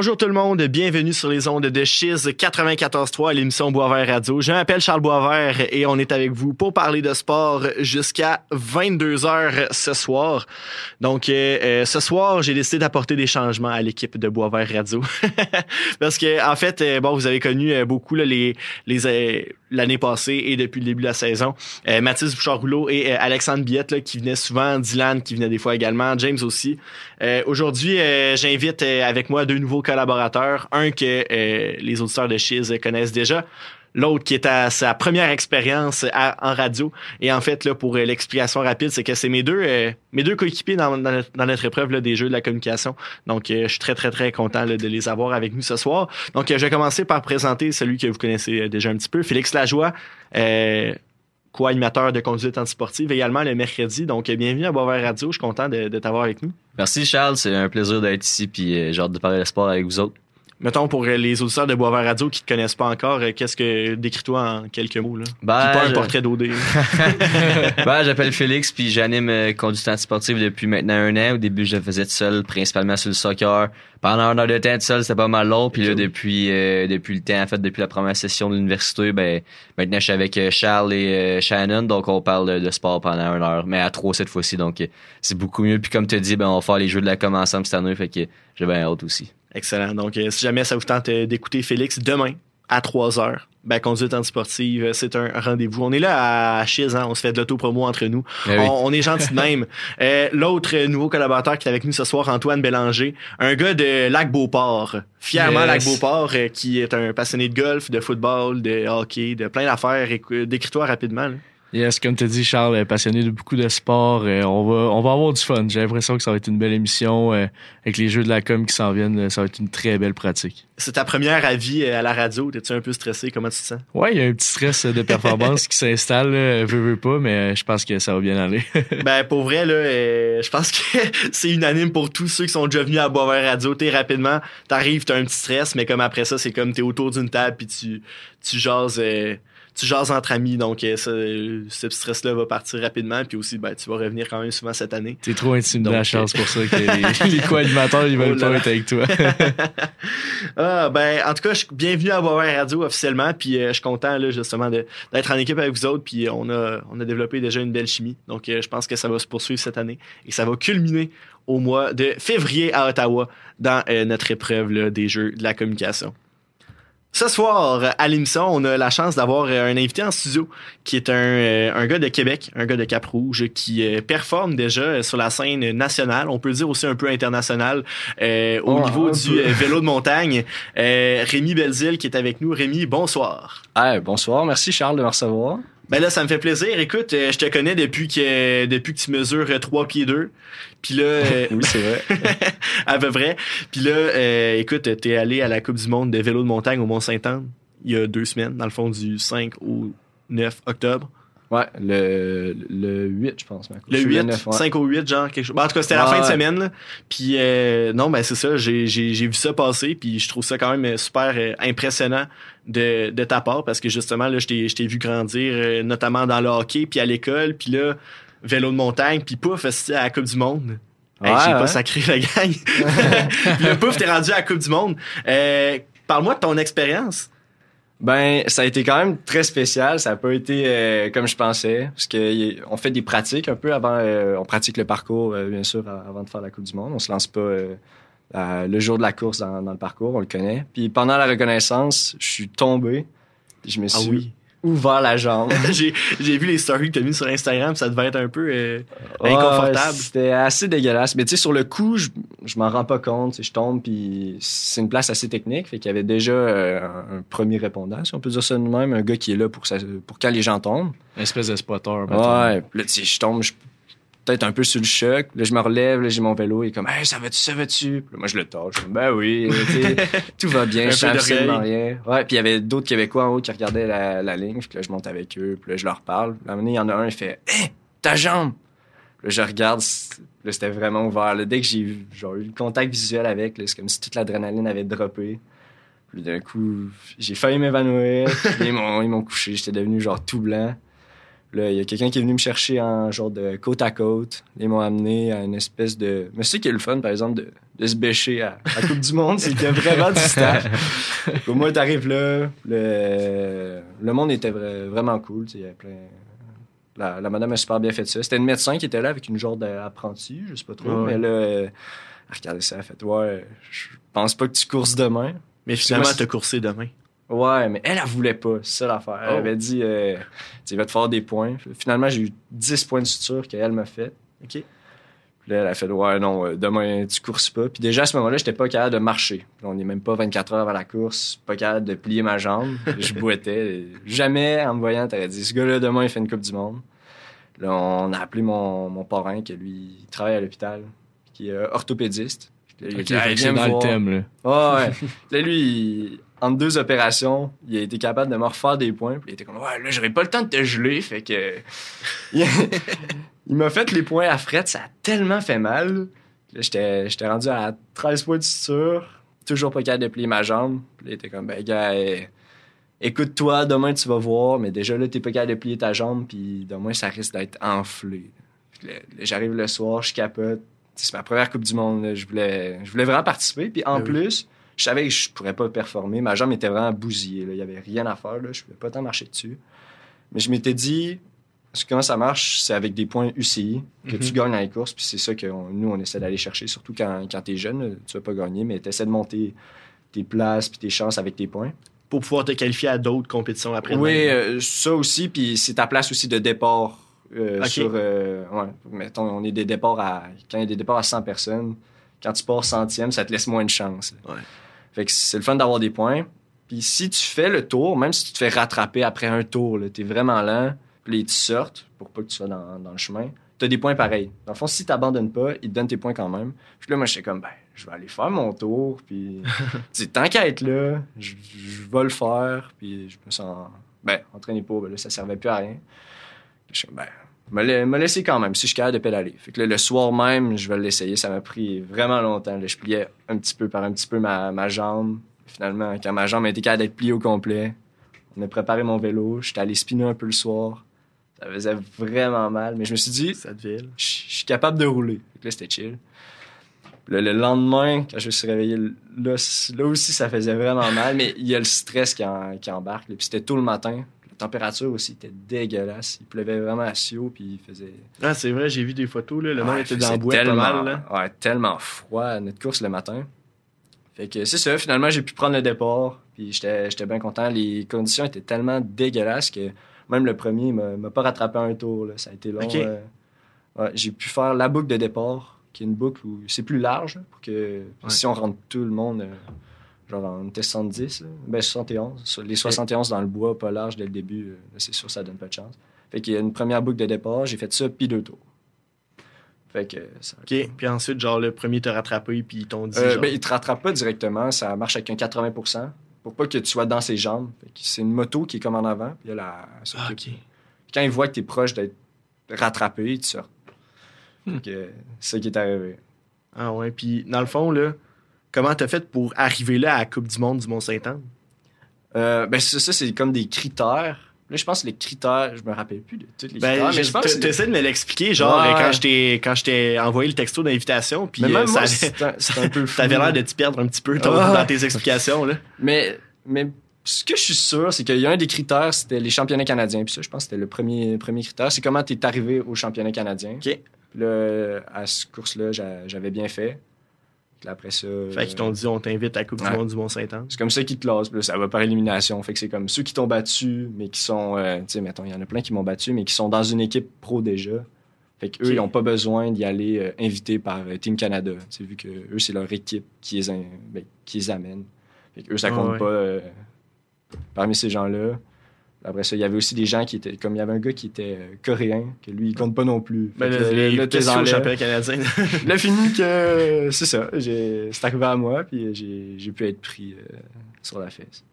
Bonjour tout le monde, bienvenue sur les ondes de Chiz 94.3 à l'émission Boisvert Radio. Je m'appelle Charles Boisvert et on est avec vous pour parler de sport jusqu'à 22h ce soir. Donc euh, euh, ce soir, j'ai décidé d'apporter des changements à l'équipe de Boisvert Radio. Parce que en fait, euh, bon, vous avez connu beaucoup là, les les l'année passée et depuis le début de la saison. Mathis Bouchard-Rouleau et Alexandre Biette là, qui venaient souvent, Dylan qui venait des fois également, James aussi. Aujourd'hui, j'invite avec moi deux nouveaux collaborateurs. Un que euh, les auditeurs de Chiz connaissent déjà. L'autre qui est à sa première expérience en radio. Et en fait, là, pour euh, l'explication rapide, c'est que c'est mes deux euh, mes deux coéquipiers dans, notre, épreuve là, des jeux de la communication. Donc, je suis très, très, très content de les avoir avec nous ce soir. Donc, je vais commencer par présenter celui que vous connaissez déjà un petit peu, Félix Lajoie co-animateur de conduite antisportive également le mercredi. Donc, bienvenue à Boisvert Radio. Je suis content de, de t'avoir avec nous. Merci Charles, c'est un plaisir d'être ici puis euh, j'ai hâte de parler de sport avec vous autres. Mettons pour euh, les auditeurs de Boisvert Radio qui te connaissent pas encore, euh, qu'est-ce que décris-toi en quelques mots là ben, pas un portrait d'OD. ben, j'appelle Félix puis j'anime conduite antisportive depuis maintenant un an. Au début, je le faisais tout seul, principalement sur le soccer. Pendant un an de temps tout seul, c'était pas mal long. Puis là, depuis depuis le temps, en fait, depuis la première session de l'université, ben maintenant je suis avec Charles et Shannon, donc on parle de, sport pendant une heure, mais à trois cette fois-ci, donc c'est beaucoup mieux. Puis comme tu dis, ben on va faire les jeux de la com ensemble cette année, fait que j'ai bien hâte aussi. Excellent. Donc, euh, si jamais ça vous tente euh, d'écouter Félix demain à 3 heures, ben, conduite antisportive, euh, c'est un rendez-vous. On est là à Chiz, hein, on se fait de l'auto-promo entre nous. Eh on, est gentil de même. L'autre nouveau collaborateur qui est avec nous ce soir, Antoine Bélanger, un gars de Lac-Beauport, fièrement Lac-Beauport, qui est un passionné de golf, de football, de hockey, de plein d'affaires. Décris-toi rapidement. Là. Yes, comme tu dit, Charles, est passionné de beaucoup de sport. Euh, on va, on va avoir du fun. J'ai l'impression que ça va être une belle émission euh, avec les jeux de la com qui s'en viennent. Ça va être une très belle pratique. C'est ta première avis euh, à la radio. T'es-tu un peu stressé? Comment tu te sens? Ouais, il y a un petit stress de performance qui s'installe. Veux, veux pas, mais je pense que ça va bien aller. ben, pour vrai, là, je pense que c'est unanime pour tous ceux qui sont déjà venus à Boisvert Radio. T'es rapidement, t'arrives, t'as un petit stress, mais comme après ça, c'est comme t'es autour d'une table puis tu, tu jases tu jases entre amis, donc euh, ce stress-là va partir rapidement. Puis aussi, ben, tu vas revenir quand même souvent cette année. T'es trop intimidé la chance pour ça que les, les co-animateurs, ils veulent oh pas être avec toi. ah, ben, en tout cas, je bienvenue à Boisvert Radio officiellement. Puis euh, je suis content, là, justement, d'être en équipe avec vous autres. Puis on a, on a développé déjà une belle chimie. Donc euh, je pense que ça va se poursuivre cette année. Et ça va culminer au mois de février à Ottawa dans notre épreuve des jeux de la communication. Ce soir, à l'émission, on a la chance d'avoir euh, un invité en studio qui est un, euh, un gars de Québec, un gars de Cap-Rouge, qui euh, performe déjà sur la scène nationale, on peut dire aussi un peu internationale, au oh, niveau du vélo de montagne. Rémi Belzile qui est avec nous. Rémi, bonsoir. bonsoir, merci Charles de me recevoir. Ben là, ça me fait plaisir. Écoute, je te connais depuis que depuis que tu mesures 3 pieds 2. Puis là, euh, oui, c'est vrai. à peu près. Puis là, euh, écoute, t'es allé à la Coupe du Monde de vélo de montagne au Mont-Saint-Anne il y a deux semaines, dans le fond du 5 au 9 octobre. Ouais, le, le 8, je pense. Le 8, 5 au 8, genre quelque chose. Ben, en tout cas, c'était la fin de semaine. Là. Puis euh, non, ben c'est ça, j'ai, j'ai, j'ai vu ça passer, puis je trouve ça quand même super euh, impressionnant de, de ta part, parce que justement, là, je t'ai, je t'ai vu grandir, euh, notamment dans le hockey, puis à l'école, puis là, vélo de montagne, puis pouf, à la Coupe du Monde. Ouais, j'ai pas sacré la gang. le pouf, t'es rendu à la Coupe du Monde. Euh, parle-moi de ton expérience. Ben, ça a été quand même très spécial. Ça n'a pas été euh, comme je pensais, parce que on fait des pratiques un peu avant. Euh, on pratique le parcours, bien sûr, avant de faire la Coupe du Monde. On se lance pas le jour de la course dans, dans, le parcours, on le connaît. Puis pendant la reconnaissance, je suis tombé. Je me ah suis, ah oui ouvert la jambe. j'ai, vu les stories que tu as mis sur Instagram, ça devait être un peu euh, inconfortable. c'était assez dégueulasse. Mais tu sais, sur le coup, je, je m'en rends pas compte. Je tombe, puis c'est une place assez technique. Fait qu'il y avait déjà euh, un, premier répondant, si on peut dire ça de même, un gars qui est là pour, ça, pour quand les gens tombent. Une espèce de spotter. Ouais. Là, tu sais, je tombe, je peut-être un peu sur le choc. Là, je me relève, là, j'ai mon vélo, et comme, hey, ça va-tu, ça va-tu? moi, je le tâche. Ben oui, tout va bien, je sais absolument rien. Ouais, puis il y avait d'autres Québécois en haut qui regardaient la, la ligne, puis là, je monte avec eux, puis là, je leur parle. À un moment il y en a un, il fait, hé, ta jambe! Là, je regarde, là, c'était vraiment ouvert. Là, dès que j'ai eu le contact visuel avec, c'est comme si toute l'adrénaline avait droppé. Puis d'un coup, j'ai failli m'évanouir. ils m'ont couché, j'étais devenu genre tout blanc. Là, il y a quelqu'un qui est venu me chercher en genre de côte à côte. Ils m'ont amené à une espèce de. Mais c'est qui est le fun, par exemple, de, de se bêcher à la Coupe du Monde, c'est qu'il y a vraiment du staff. Au moins, t'arrives là, le, le monde était vra- vraiment cool. Il y avait plein. La, la madame a super bien fait ça. C'était une médecin qui était là avec une genre d'apprenti, je sais pas trop. Ouais. Mais là, elle regardait ça, elle a fait Ouais, je pense pas que tu courses demain. Mais finalement, t'as coursé demain. Ouais, mais elle, elle voulait pas. C'est ça l'affaire. Elle Oh. avait dit, euh, tu sais, il va te faire des points. Finalement, j'ai eu 10 points de suture qu'elle m'a fait. OK. Puis là, elle a fait, ouais, non, euh, demain, tu courses pas. Puis déjà, à ce moment-là, j'étais pas capable de marcher. Puis on n'est même pas 24 heures avant la course, pas capable de plier ma jambe. je boitais. Jamais, en me voyant, t'aurais dit, ce gars-là, demain, il fait une Coupe du Monde. Là, on a appelé mon, mon parrain, qui lui, il travaille à l'hôpital, qui est euh, orthopédiste. Puis là, il me dans le voir. thème, là. Ouais. là, lui, il- entre deux opérations, il a été capable de me refaire des points. Puis il était comme, ouais, là, j'aurais pas le temps de te geler. Fait que. il m'a fait les points à fret. Ça a tellement fait mal. J'étais j'étais rendu à 13 points de suture. Toujours pas capable de plier ma jambe. Puis il était comme, ben, gars, eh, écoute-toi, demain, tu vas voir. Mais déjà, là, t'es pas capable de plier ta jambe. Puis demain, ça risque d'être enflé. J'arrive le soir, je capote. C'est ma première Coupe du Monde. là. Je voulais, je voulais vraiment participer. Puis en Ben oui. plus, je savais que je pourrais pas performer. Ma jambe était vraiment bousillée. là. Il y avait rien à faire. Là. Je pouvais pas tant marcher dessus. Mais je m'étais dit, parce que comment ça marche, c'est avec des points UCI que tu Mhm. gagnes dans les courses. Puis c'est ça que on- nous, on essaie d'aller chercher, surtout quand, quand tu es jeune. Tu vas pas gagner, mais tu essaies de monter tes places puis tes chances avec tes points. Pour pouvoir te qualifier à d'autres compétitions après. Oui, euh, ça aussi. Puis c'est ta place aussi de départ. euh, Ok. sur, euh, ouais, mettons, on est des départs à. Quand il y a des départs à 100 personnes, quand tu pars centième, ça te laisse moins de chance. Ouais. Fait que c'est le fun d'avoir des points. Puis si tu fais le tour, même si tu te fais rattraper après un tour, tu es vraiment lent, puis tu sortes pour pas que tu sois dans, dans le chemin, tu as des points pareils. Dans le fond, si tu n'abandonnes pas, ils te donnent tes points quand même. Puis là, moi, j'étais comme, ben, je vais aller faire mon tour, puis tant qu'à être là, je, je vais le faire, puis je me sens, ben, entraîné pas, ben là, ça servait plus à rien. Je suis comme, ben, me, la- me laisser quand même, si je suis capable de pédaler. Fait que là, le soir même, je vais l'essayer. Ça m'a pris vraiment longtemps. Là, je pliais un petit peu par un petit peu ma, ma jambe. Finalement, quand ma jambe était capable d'être pliée au complet, on a préparé mon vélo. J'étais allé spinner un peu le soir. Ça faisait vraiment mal. Mais je me suis dit, je suis capable de rouler. Fait que là, c'était chill. Le lendemain, quand je me suis réveillé, là, aussi, ça faisait vraiment mal. Mais il y a le stress qui, en- qui embarque. Puis c'était tôt le matin. La température aussi était dégueulasse. Il pleuvait vraiment à Sio, puis il faisait... Ah, c'est vrai, j'ai vu des photos, là. Le monde Ouais, était dans la boîte pas mal, là. Ouais, tellement froid à notre course le matin. Fait que c'est ça, finalement, j'ai pu prendre le départ. Puis j'étais bien content. Les conditions étaient tellement dégueulasses que même le premier, il m'a pas rattrapé un tour. là. Ça a été long. Euh. Ouais, j'ai pu faire la boucle de départ, qui est une boucle où c'est plus large, pour que si on rentre tout le monde, euh, genre on était 70, là. ben 71. Sur Les 71 dans le bois, pas large dès le début, euh, c'est sûr ça donne pas de chance. Fait qu'il y a une première boucle de départ, j'ai fait ça, puis deux tours. Fait que ça, OK. Puis ensuite, genre, le premier t'a rattrapé, puis ils t'ont dit. euh, genre, ben, il te rattrape pas directement, ça marche avec un 80% pour pas que tu sois dans ses jambes. C'est une moto qui est comme en avant, puis il y a la... Ah, OK. Quand il voit que tu es proche d'être rattrapé, tu sors. Hmm. Fait que C'est ça qui est arrivé. Ah, ouais. Puis, dans le fond, là, comment t'as fait pour arriver là à la Coupe du Monde du Mont-Saint-Anne? Euh, ben ça, ça, c'est comme des critères. Là, je pense que les critères, je me rappelle plus de tous les Ben, critères, mais je pense que t'essaies de me l'expliquer, genre, Ouais. quand je t'ai quand je t'ai envoyé le texto d'invitation, puis Mais euh, même ça un, un peu t'avais l'air de te perdre un petit peu ton- Ouais. dans tes explications, là. Mais, mais ce que je suis sûr, c'est qu'il y a un des critères, c'était les championnats canadiens. Puis ça, je pense que c'était le premier, premier critère. C'est comment tu es arrivé au championnat canadien. OK. Puis là, à ce course-là, j'a- j'avais bien fait. Après ça. Fait qu'ils t'ont dit, on t'invite à la Coupe Ouais. du Monde du Mont-Saint-Anne. C'est comme ça qu'ils te classent. Là, ça va par élimination. Fait que c'est comme ceux qui t'ont battu, mais qui sont. euh, tu sais, mettons, il y en a plein qui m'ont battu, mais qui sont dans une équipe pro déjà. Fait qu'eux, ils n'ont pas besoin d'y aller euh, invités par euh, Team Canada. Tu vu que eux, c'est leur équipe qui les, in- ben, qui les amène. Fait qu'eux, ça Ah compte ouais. pas euh, parmi ces gens-là. Après ça, il y avait aussi des gens qui étaient. Comme il y avait un gars qui était euh, coréen, que lui, il compte pas non plus. Ben, que, les au enlèves. championnat canadien. Là, fini que c'est ça. j'ai- C'est arrivé à moi, puis j'ai j'ai pu être pris euh, sur la fesse.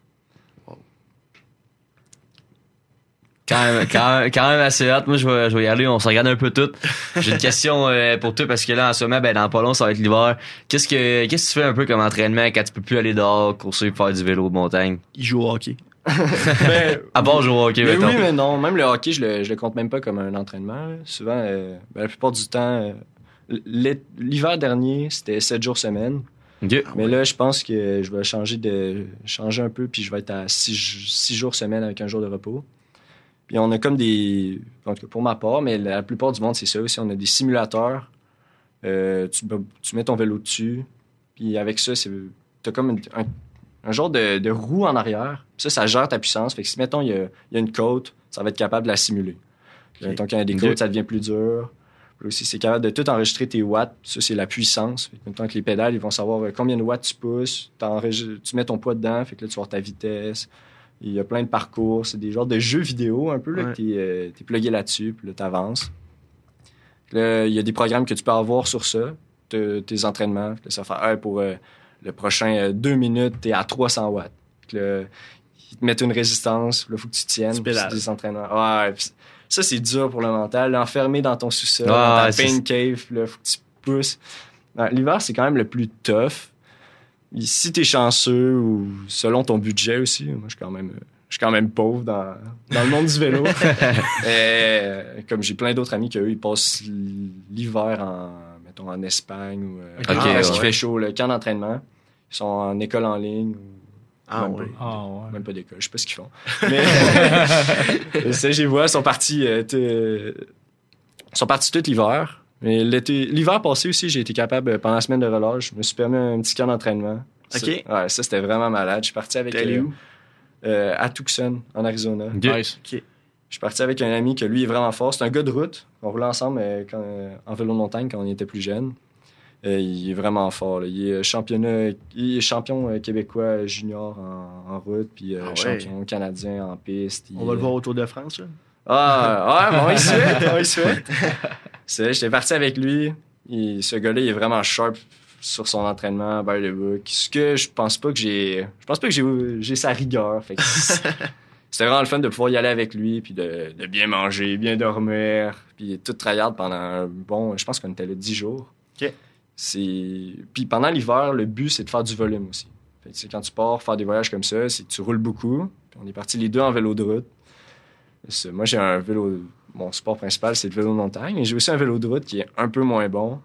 Quand même, quand, même- quand même assez hâte. Moi, je vais, je vais y aller. On se regarde un peu tout. J'ai une question euh, pour toi parce que là, en ce moment, ben, dans pas long, ça va être l'hiver. Qu'est-ce que, qu'est-ce que tu fais un peu comme entraînement quand tu peux plus aller dehors, courser, faire du vélo de montagne? Il joue au hockey. ben, à part jouer au hockey, mais Oui, mais non. Même le hockey, je le, je le compte même pas comme un entraînement. Souvent, euh, ben, la plupart du temps, euh, l'hiver dernier, c'était 7 jours semaine. Mais là, je pense que je vais changer de changer un peu, puis je vais être à 6 jours semaine avec un jour de repos. Puis on a comme des. pour ma part, mais la plupart du monde, c'est ça aussi. On a des simulateurs. Euh, tu, tu, mets ton vélo dessus. Puis avec ça, tu as comme un, genre de, roue en arrière. Ça, ça gère ta puissance. Fait que si, mettons, il y a, une côte, ça va être capable de la simuler. Okay. Mettons qu'il y a des côtes, ça devient plus dur. Puis aussi, c'est capable de tout enregistrer tes watts. Ça, c'est la puissance. Fait que, que les pédales, ils vont savoir euh, combien de watts tu pousses. Tu mets ton poids dedans. Fait que là, tu vois ta vitesse il y a plein de parcours. C'est des genres de jeux vidéo un peu, là, que tu es, euh, plugué là-dessus, puis là, tu avances. Là, il y a des programmes que tu peux avoir sur ça, tes entraînements. Là, ça fait, pour euh, le prochain euh, deux minutes, tu es à 300 watts. Là, ils te mettent une résistance, il faut que tu tiennes. C'est des entraînements. Ouais, ça, c'est dur pour le mental. enfermé dans ton sous-sol, dans ta pain cave, il faut que tu pousses. L'hiver, c'est quand même le plus tough si t'es chanceux ou selon ton budget aussi, moi je suis quand même je suis quand même pauvre dans, dans le monde du vélo. Et, comme j'ai plein d'autres amis qui eux ils passent l'hiver en mettons en Espagne ou euh, parce qu'il fait chaud le camp d'entraînement. Ils sont en école en ligne ou ah, même, pas, ah, ouais. même pas d'école, je sais pas ce qu'ils font. Mais ça, j'ai vois, sont partis euh, sont partis tout l'hiver. Mais l'hiver passé aussi, j'ai été capable, euh, pendant la semaine de relâche, je me suis permis un petit camp d'entraînement. OK. Ça, ouais, ça, c'était vraiment malade. Je suis parti avec. Euh, où? Euh, à Tucson, en Arizona. Nice. OK. Je suis parti avec un ami que lui est vraiment fort. C'est un gars de route. On roulait ensemble quand, en vélo de montagne quand on était plus jeunes. il est vraiment fort. Il est championnat, il est champion québécois junior en, route, puis ah champion canadien en piste. On va le voir au Tour de France. Là. Ah, ouais, bon, il souhaite, il souhaite. C'est, j'étais parti avec lui. ce gars-là, il est vraiment sharp sur son entraînement, by the book. Ce que je pense pas que j'ai. Je pense pas que j'ai, j'ai sa rigueur. Fait c'était vraiment le fun de pouvoir y aller avec lui, puis de, bien manger, bien dormir, puis tout tryhard pendant un bon. Je pense qu'on était là 10 jours. OK. C'est... Puis pendant l'hiver, le but, c'est de faire du volume aussi. Fait quand tu pars faire des voyages comme ça, c'est que tu roules beaucoup. on est partis les deux en vélo de route. Moi, j'ai un vélo mon sport principal, c'est le vélo de montagne. Mais j'ai aussi un vélo de route qui est un peu moins bon.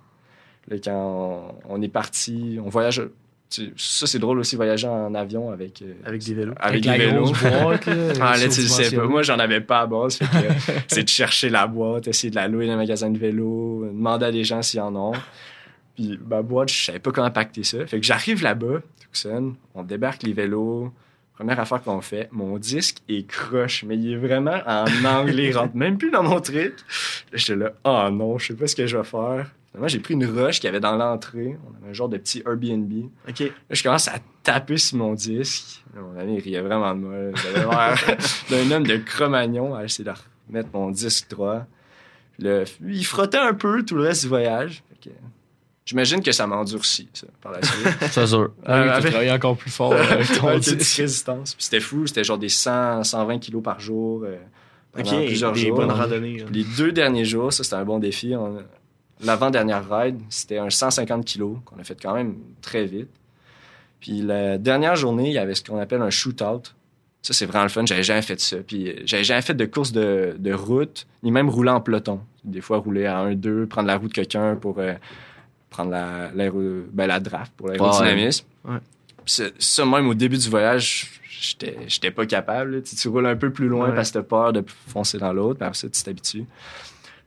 Là, quand on, est parti, on voyage. Ça, c'est drôle aussi, voyager en avion avec. Euh, avec des vélos. Avec, des vélos. Boîte, ah, là, tu sais pas. Moi, j'en avais pas à base. c'est de chercher la boîte, essayer de la louer dans un magasin de vélo, demander à des gens s'ils en ont. Puis ma boîte, je savais pas comment pacter ça. Fait que j'arrive là-bas, on débarque les vélos, Première affaire qu'on fait, mon disque est croche, mais il est vraiment en anglais, il rentre même plus dans mon truc. J'étais là, oh non, je sais pas ce que je vais faire. Moi, j'ai pris une roche qu'il y avait dans l'entrée. On avait un genre de petit Airbnb. OK. Là, je commence à taper sur mon disque. mon ami, il riait vraiment de moi. J'avais l'air d'un homme de Cro-Magnon à essayer de remettre mon disque droit. il frottait un peu tout le reste du voyage. J'imagine que ça m'a endurci, ça, par la suite. C'est sûr. Ah, oui, tu encore plus fort avec ton résistance. Puis c'était fou, c'était genre des 100, 120 kilos par jour. Euh, pendant plusieurs jours. bonnes randonnées. Les deux derniers jours, ça, c'était un bon défi. L'avant-dernière ride, c'était un 150 kilos qu'on a fait quand même très vite. Puis la dernière journée, il y avait ce qu'on appelle un shootout. Ça, c'est vraiment le fun. J'avais jamais fait ça. Puis euh, j'avais jamais fait de course de, de route, ni même rouler en peloton. Des fois, rouler à 1-2, prendre la route de quelqu'un pour... Euh, prendre la, ben, la draft pour l'aérodynamisme. Ouais. Ça, même au début du voyage, j'étais pas capable. Tu, roules un peu plus loin parce que t'as peur de foncer dans l'autre, puis après ça, tu t'habitues.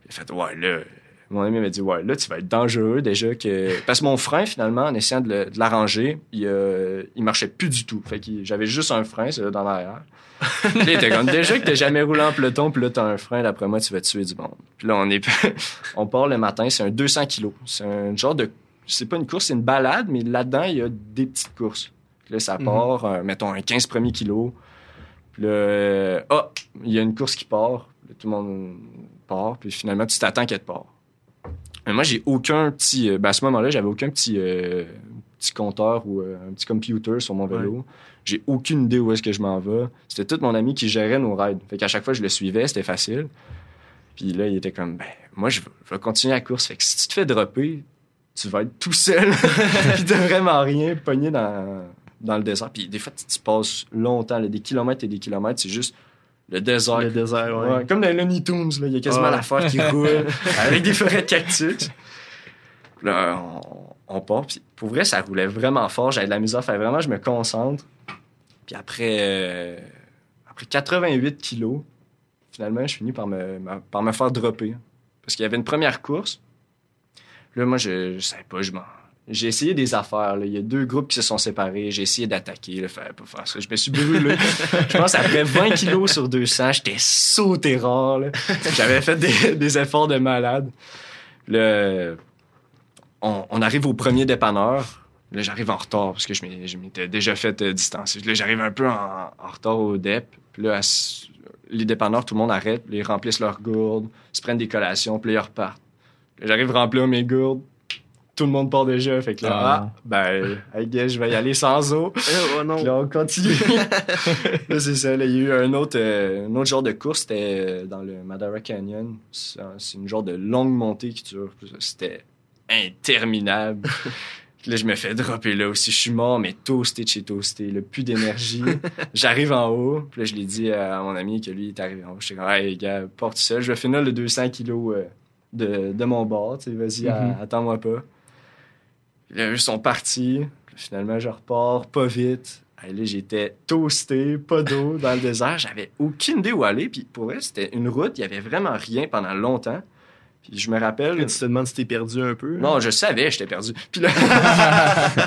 J'ai fait, ouais, là, mon ami m'a dit, ouais, là, tu vas être dangereux déjà. que Parce que mon frein, finalement, en essayant de l'arranger, il, euh, il marchait plus du tout. Fait que j'avais juste un frein, c'est là dans l'arrière. puis était comme, déjà que t'as jamais roulé en peloton, puis là, t'as un frein, d'après moi, tu vas tuer du monde. Puis là, on est, on part le matin, c'est un 200 kilos. C'est un genre de, c'est pas une course, c'est une balade, mais là-dedans, il y a des petites courses. Puis là, ça mhm. part, mettons, un 15 premiers kilos. Puis là, oh, il y a une course qui part. tout le monde part, puis finalement, tu t'attends qu'elle part. Moi, j'ai aucun petit. Euh, ben à ce moment-là, j'avais aucun petit, euh, petit compteur ou euh, un petit computer sur mon vélo. J'ai aucune idée où est-ce que je m'en vais. C'était tout mon ami qui gérait nos rides. Fait qu'à chaque fois, je le suivais, c'était facile. Puis là, il était comme, ben, moi, je vais, continuer la course. Fait que si tu te fais dropper, tu vas être tout seul. puis t'as vraiment rien pogné dans, dans le désert. Puis des fois, tu, tu passes longtemps, là, des kilomètres et des kilomètres, c'est juste le désert. Le désert, ouais. Ouais, comme dans Looney Tunes, là, il y a quasiment Ouais. la forêt qui roule avec des forêts de cactus. Là, on, on part, puis pour vrai, ça roulait vraiment fort. J'avais de la misère, fait vraiment, je me concentre. Puis après, euh, après 88 kilos, finalement, je finis par me, ma- par me faire dropper. Parce qu'il y avait une première course. Là, moi, je, je savais pas, je m'en. J'ai essayé des affaires. là. Il y a deux groupes qui se sont séparés. J'ai essayé d'attaquer. Pas faire ça. Je me suis brûlé. je pense après 20 kilos sur 200, j'étais sauté rare. J'avais fait des, des efforts de malade. Le, on, on arrive au premier dépanneur. Là, j'arrive en retard parce que je m'étais déjà fait euh, distancer. Là, j'arrive un peu en, en retard au DEP. Puis là, à les dépanneurs, tout le monde arrête. Puis ils remplissent leurs gourdes, se prennent des collations, puis là, ils repartent. Là, j'arrive remplir mes gourdes. Tout le monde part déjà. Fait que là, Ah. ah, ben, I guess, je vais y aller sans eau. oh non. Puis là, on continue. là, c'est ça. là, il y a eu un autre, euh, un autre genre de course. C'était euh, dans le Madara Canyon. C'est un- c'est une genre de longue montée qui dure. C'était interminable. Puis là, je me fais dropper là aussi. Je suis mort, mais toasté de chez toasté. Là, plus d'énergie. J'arrive en haut. Puis là, je l'ai dit à mon ami que lui il est arrivé en haut. Je suis comme, hey, gars, porte seul. Je vais finir le 200 kilos euh, de, de mon bord. Tu sais, vas-y, Mhm. attends-moi pas. Là, eux sont partis. Finalement, je repars pas vite. Là, j'étais toasté, pas d'eau dans le désert. J'avais aucune idée où aller. Puis pour vrai, c'était une route. Il y avait vraiment rien pendant longtemps. Puis je me rappelle. Tu te demandes si t'es perdu un peu? Non, je savais, j'étais perdu. Puis là,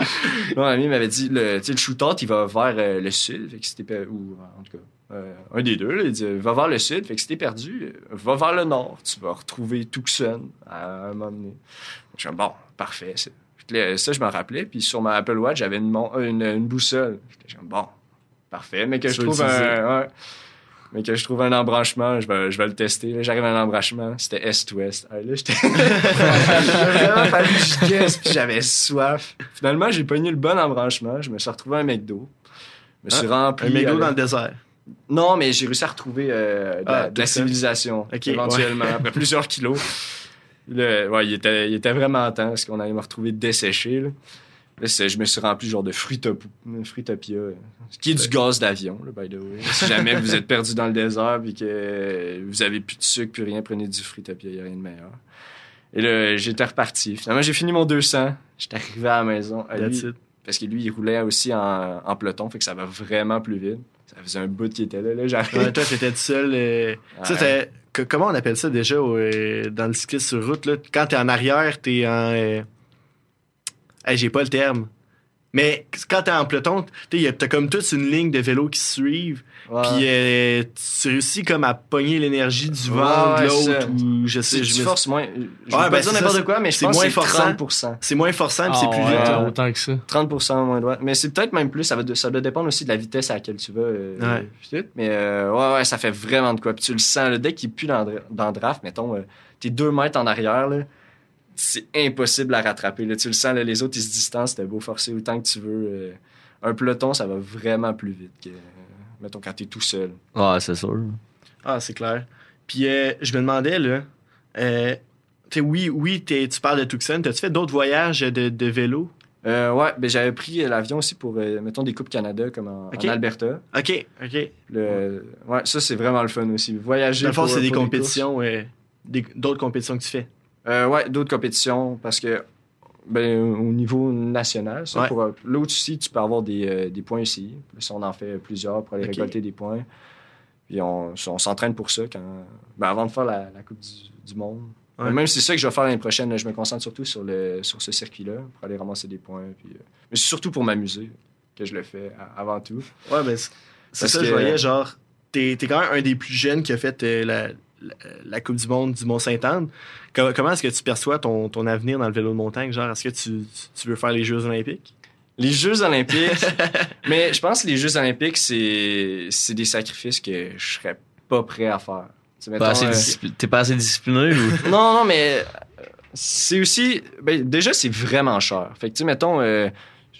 mon ami m'avait dit, le, le shootout, il va vers euh, le sud. Fait que c'était ou en tout cas, euh, un des deux, là, il dit, va vers le sud. Fait que si t'es perdu, euh, va vers le nord. Tu vas retrouver Tucson à un moment donné. Je comme, bon, parfait. Là, ça, je me rappelais. Puis sur ma Apple Watch, j'avais une, euh, une, une boussole. J'étais comme, bon, parfait. Mais que je trouve un, ouais. mais que je trouve un embranchement, je vais, je vais le tester. J'arrive à un embranchement, c'était est-ouest. Ah, là, j'étais... Il a vraiment fallu que je puis j'avais soif. Finalement, j'ai pogné le bon embranchement. Je me suis retrouvé à un McDo. Je me suis rempli. Un à la- dans le désert. Non, mais j'ai réussi à retrouver euh, de, la, Ah, de la civilisation, éventuellement, après plusieurs kilos. Ouais, il était, il était vraiment temps, parce qu'on allait me retrouver desséché. Là. Je me suis rempli genre de fruitop- fruitopia, ce qui est du gaz d'avion, by the way. Si jamais vous êtes perdu dans le désert et que vous avez plus de sucre, plus rien, prenez du fruitopia, il n'y a rien de meilleur. Et là, j'étais reparti. Finalement, j'ai fini mon 200. J'étais arrivé à la maison. À lui, parce que lui, il roulait aussi en, en peloton, fait que ça va vraiment plus vite. Ça faisait un bout qui était là. là j'arrive. Ouais, toi, t'étais tout seul. tu sais, Ouais. Comment on appelle ça déjà euh, dans le cyclisme sur route? Là? Quand t'es en arrière, t'es en. euh, J'ai pas le terme. Mais quand t'es en peloton, t'as comme toute une ligne de vélos qui se suivent. Puis euh, tu réussis comme à pogner l'énergie du vent ouais, de l'autre. Ou je sais, C'est je tu me- forces moins. Je Ouais, ben, dire n'importe quoi, mais je c'est pense moins que c'est forçant. 30%. C'est moins forçant puis c'est Ah, plus ouais, vite. là. autant que ça. 30% moins droit. Mais c'est peut-être même plus. Ça, va de- ça doit dépendre aussi de la vitesse à laquelle tu vas. euh, Ouais. Mais euh, ouais, ouais, ça fait vraiment de quoi. Puis tu le sens. Le dès qu'il pue dans, le- dans draft, mettons, euh, t'es deux mètres en arrière, là, c'est impossible à rattraper. Là. Tu le sens, là, les autres, ils se distancent. T'as beau forcer autant que tu veux. euh, un peloton, ça va vraiment plus vite que, euh, mettons, quand t'es tout seul. Ouais, c'est sûr. Ah, c'est clair. Puis euh, je me demandais, là, euh, tu sais, oui, oui t'es- tu parles de Tucson. T'as-tu fait d'autres voyages de, de vélo? Euh, ouais, ben, j'avais pris l'avion aussi pour, euh, mettons, des Coupes Canada, comme en, Alberta. OK, OK. Le, ouais, ça, c'est vraiment le fun aussi. Voyager. Dans le fond, pour- c'est des compétitions, des- d'autres compétitions que tu fais. Euh, ouais, d'autres compétitions parce que ben, au niveau national, ça, Ouais. pour, euh, l'autre aussi, tu peux avoir des, euh, des points ici. Si on en fait plusieurs pour aller récolter des points. Puis on, on s'entraîne pour ça quand, ben, avant de faire la, la Coupe du, du Monde. Ouais. Même si c'est ça que je vais faire l'année prochaine, là, je me concentre surtout sur, le, sur ce circuit-là pour aller ramasser des points. Puis, euh, mais c'est surtout pour m'amuser que je le fais avant tout. Ouais, ben, c'est ça, je que- voyais, genre, t'es es quand même un des plus jeunes qui a fait euh, la, la, Coupe du Monde du Mont-Saint-Anne. Co- comment est-ce que tu perçois ton, ton avenir dans le vélo de montagne? Genre, est-ce que tu, tu- veux faire les Jeux Olympiques? Les Jeux Olympiques, mais je pense que les Jeux Olympiques, c'est c'est des sacrifices que je serais pas prêt à faire. Pas euh, T'es pas assez discipliné ou? Non, non, mais euh, c'est aussi. Ben, déjà, c'est vraiment cher. Fait que, tu sais, mettons, euh,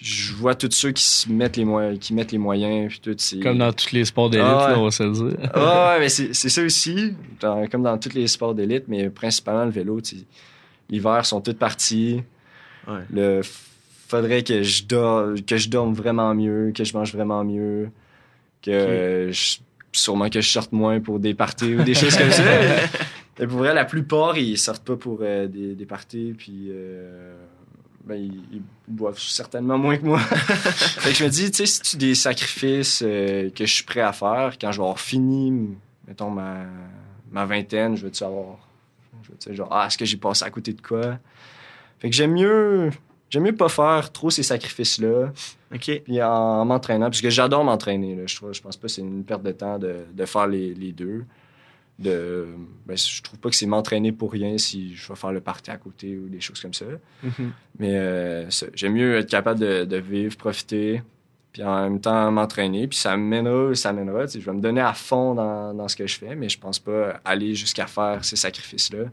je vois tous ceux qui se mettent les, moyens, qui mettent les moyens, puis tout. c'est- Comme dans tous les sports d'élite, Ah on va se le dire. Ouais, ouais, mais c'est c'est ça aussi, dans- comme dans tous les sports d'élite, mais principalement le vélo. L'hiver, ils sont tous partis. Ouais. Le faudrait que je dors, que je dorme vraiment mieux, que je mange vraiment mieux, que je- sûrement que je sorte moins pour des parties ou des choses comme ça. Et pour vrai, la plupart, ils sortent pas pour euh, des, des parties, puis euh, ben, ils, ils boivent certainement moins que moi. fait que je me dis, tu sais, c'est-tu des sacrifices euh, que je suis prêt à faire quand je vais avoir fini, mettons, ma, ma vingtaine, je veux-tu avoir, je veux-tu genre, ah, est-ce que j'ai passé à côté de quoi? Fait que j'aime mieux, j'aime mieux pas faire trop ces sacrifices-là. OK. Puis en m'entraînant, parce que j'adore m'entraîner. là. Je, trouve, je pense pas que c'est une perte de temps de, de faire les, les deux. De, ben, je trouve pas que c'est m'entraîner pour rien si je vais faire le party à côté ou des choses comme ça. Mhm. Mais euh, j'aime mieux être capable de, de vivre, profiter, puis en même temps m'entraîner. Puis ça mènera ça mènera. Tu je vais me donner à fond dans, dans ce que je fais, mais je pense pas aller jusqu'à faire ces sacrifices-là.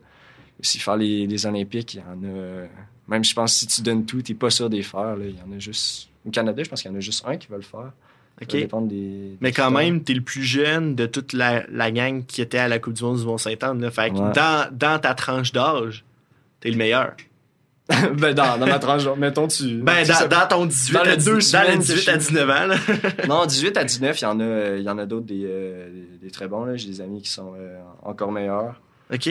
Aussi, faire les, les Olympiques, il y en a. Même je pense que si tu donnes tout, t'es pas sûr d'y faire. là. Il y en a juste. Au Canada, je pense qu'il y en a juste un qui va le faire. Ça des. Mais quand même, t'es le plus jeune de toute la, la gang qui était à la Coupe du Monde du Mont-Saint-Anne. Fait que Ouais. dans, dans ta tranche d'âge, t'es le meilleur. ben, dans, dans ma tranche, genre, mettons, tu. Ben, tu dans, ton 18 Dans à, les 10 deux dans les semaines que 18 je à suis- 19 ans. Là. Non, 18 à 19, il y en a, il y en a d'autres des, euh, des, très bons. J'ai des amis qui sont euh, encore meilleurs. OK.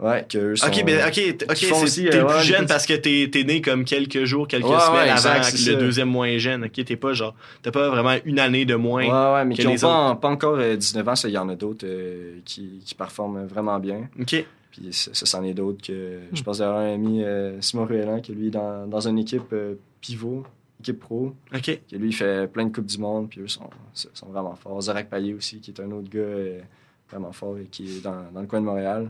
Ouais, que eux sont. OK, ben, OK, t- ok, aussi, t'es euh, le plus ouais, jeune parce que t'es es né comme quelques jours, quelques Ouais, semaines ouais, avant exact, le ça. deuxième moins jeune. OK, t'es pas genre, t'as pas vraiment une année de moins. Ouais, ouais, mais que qui n'ont les pas, pas encore euh, 19 ans, ça, il y en a d'autres euh, qui, qui performent vraiment bien. OK. Puis ça, c'en est d'autres que. Hmm. Je pense d'avoir un ami, euh, Simon Ruellan, qui lui, dans, dans une équipe euh, pivot, équipe pro, OK. qui lui, il fait plein de Coupes du Monde, puis eux sont, sont vraiment forts. Zorak Payet aussi, qui est un autre gars euh, vraiment fort et qui est dans, dans le coin de Montréal.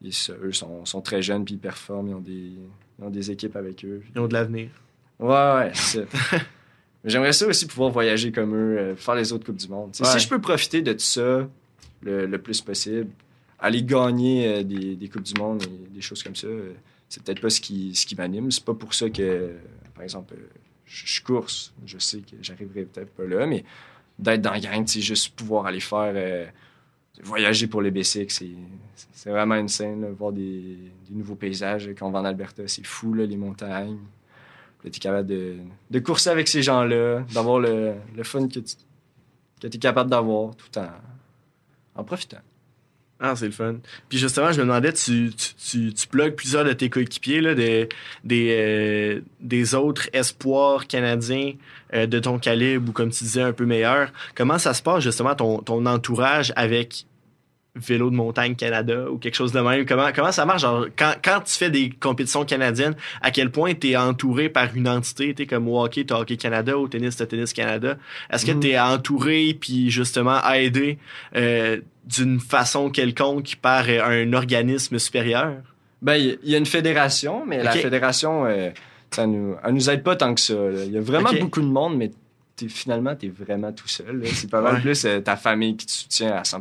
Ils, eux sont, sont très jeunes, puis ils performent, ils ont des, ils ont des équipes avec eux. Ils ont de l'avenir. Ouais, ouais, c'est ça. Mais J'aimerais ça aussi pouvoir voyager comme eux, euh, faire les autres Coupes du Monde. Ouais. Si je peux profiter de tout ça le, le plus possible, aller gagner euh, des, des Coupes du Monde et des choses comme ça, euh, c'est peut-être pas ce qui, ce qui m'anime. C'est pas pour ça que, par exemple, je, je course. Je sais que j'arriverai peut-être pas là, mais d'être dans la gang, sais, juste pouvoir aller faire voyager pour les BC, c'est vraiment une scène, voir des, des nouveaux paysages. Quand on va en Alberta, c'est fou, là, les montagnes. Tu es capable de, de courser avec ces gens-là, d'avoir le, le fun que tu que es capable d'avoir tout en, en profitant. Ah, c'est le fun. Puis justement, je me demandais, tu, tu, tu, tu plusieurs de tes coéquipiers, là, des, des, euh, des autres espoirs canadiens euh, de ton calibre ou comme tu disais, un peu meilleurs. Comment ça se passe justement ton, ton entourage avec Vélo de montagne Canada ou quelque chose de même? Comment, comment ça marche? Genre, quand, quand tu fais des compétitions canadiennes, à quel point tu es entouré par une entité? Tu comme au hockey, t'as Hockey Canada, au tennis, t'as Tennis Canada. Est-ce que Mhm. tu es entouré puis justement aidé euh, d'une façon quelconque par euh, un organisme supérieur? Ben, il y, y a une fédération, mais la fédération, euh, ça nous, elle nous aide pas tant que ça. Il y a vraiment beaucoup de monde, mais t'es- finalement, tu es vraiment tout seul. C'est pas mal Ouais. plus euh, ta famille qui te soutient à 100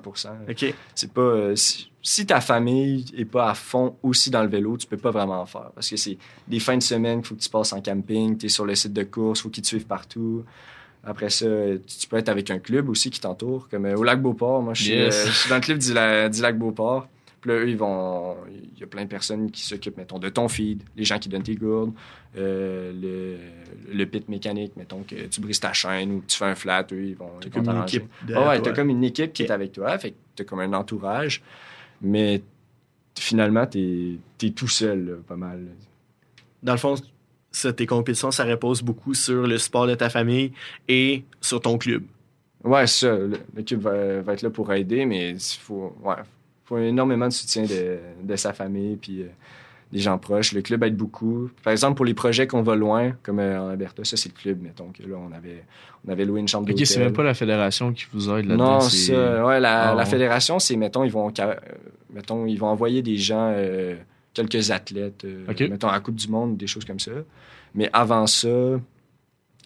OK. C'est pas euh, si, si ta famille est pas à fond aussi dans le vélo, tu peux pas vraiment en faire parce que c'est des fins de semaine qu'il faut que tu passes en camping, tu es sur le site de course, faut qu'ils te suivent partout. Après ça, tu, peux être avec un club aussi qui t'entoure, comme euh, au lac Beauport. Moi, je suis, Yes. dans le club du, la- du lac Beauport. Puis là, eux, ils vont. Il y a plein de personnes qui s'occupent, mettons, de ton feed, les gens qui donnent tes gourdes, euh, le, le pit mécanique, mettons, que tu brises ta chaîne ou que tu fais un flat, eux, ils vont. T'as comme une équipe. Ah ouais, t'as comme une équipe qui est avec toi, fait que t'as comme un entourage, mais finalement, t'es es tout seul, là, pas mal. Dans le fond, ça, tes compétitions, ça repose beaucoup sur le sport de ta famille et sur ton club. Ouais, ça. le- L'équipe va, va être là pour aider, mais il faut, ouais, faut énormément de soutien de, de sa famille, puis euh, des gens proches. Le club aide beaucoup. Par exemple, pour les projets qu'on va loin, comme euh, en Alberta, ça, c'est le club, mettons, que là, on avait, on avait loué une chambre Ok, d'hôtel. c'est même pas la fédération qui vous aide là-dedans. Non, ça, ouais, la, Ah, la fédération, c'est, mettons, ils vont, euh, mettons, ils vont envoyer des gens, quelques athlètes, Ok. mettons, à la Coupe du Monde, des choses comme ça. Mais avant ça,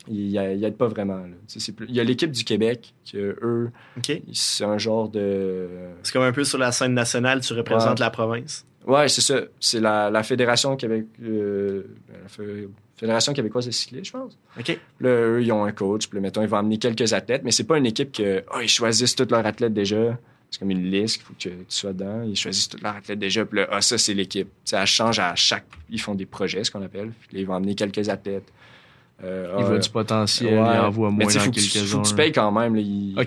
ils n'aident pas vraiment. plus- Il y a l'équipe du Québec, que eux, c'est un genre de. C'est comme un peu sur la scène nationale, tu représentes Ouais. la province. Ouais, c'est ça. C'est la, la Fédération Québec. euh, la Fé- Fédération québécoise de cyclisme, je pense. OK? Là, eux, ils ont un coach. Puis, mettons, ils vont amener quelques athlètes, mais c'est pas une équipe que. oh, ils choisissent tous leurs athlètes déjà. C'est comme une liste, il faut que tu sois dedans. Ils choisissent tous leurs athlètes déjà. Puis là, ah, ça, c'est l'équipe. Elle change à chaque. Ils font des projets, ce qu'on appelle. Puis là, ils vont amener quelques athlètes. Euh, il voit du potentiel, il envoie moins mais dans quelques Faut que tu payes quand même. Là,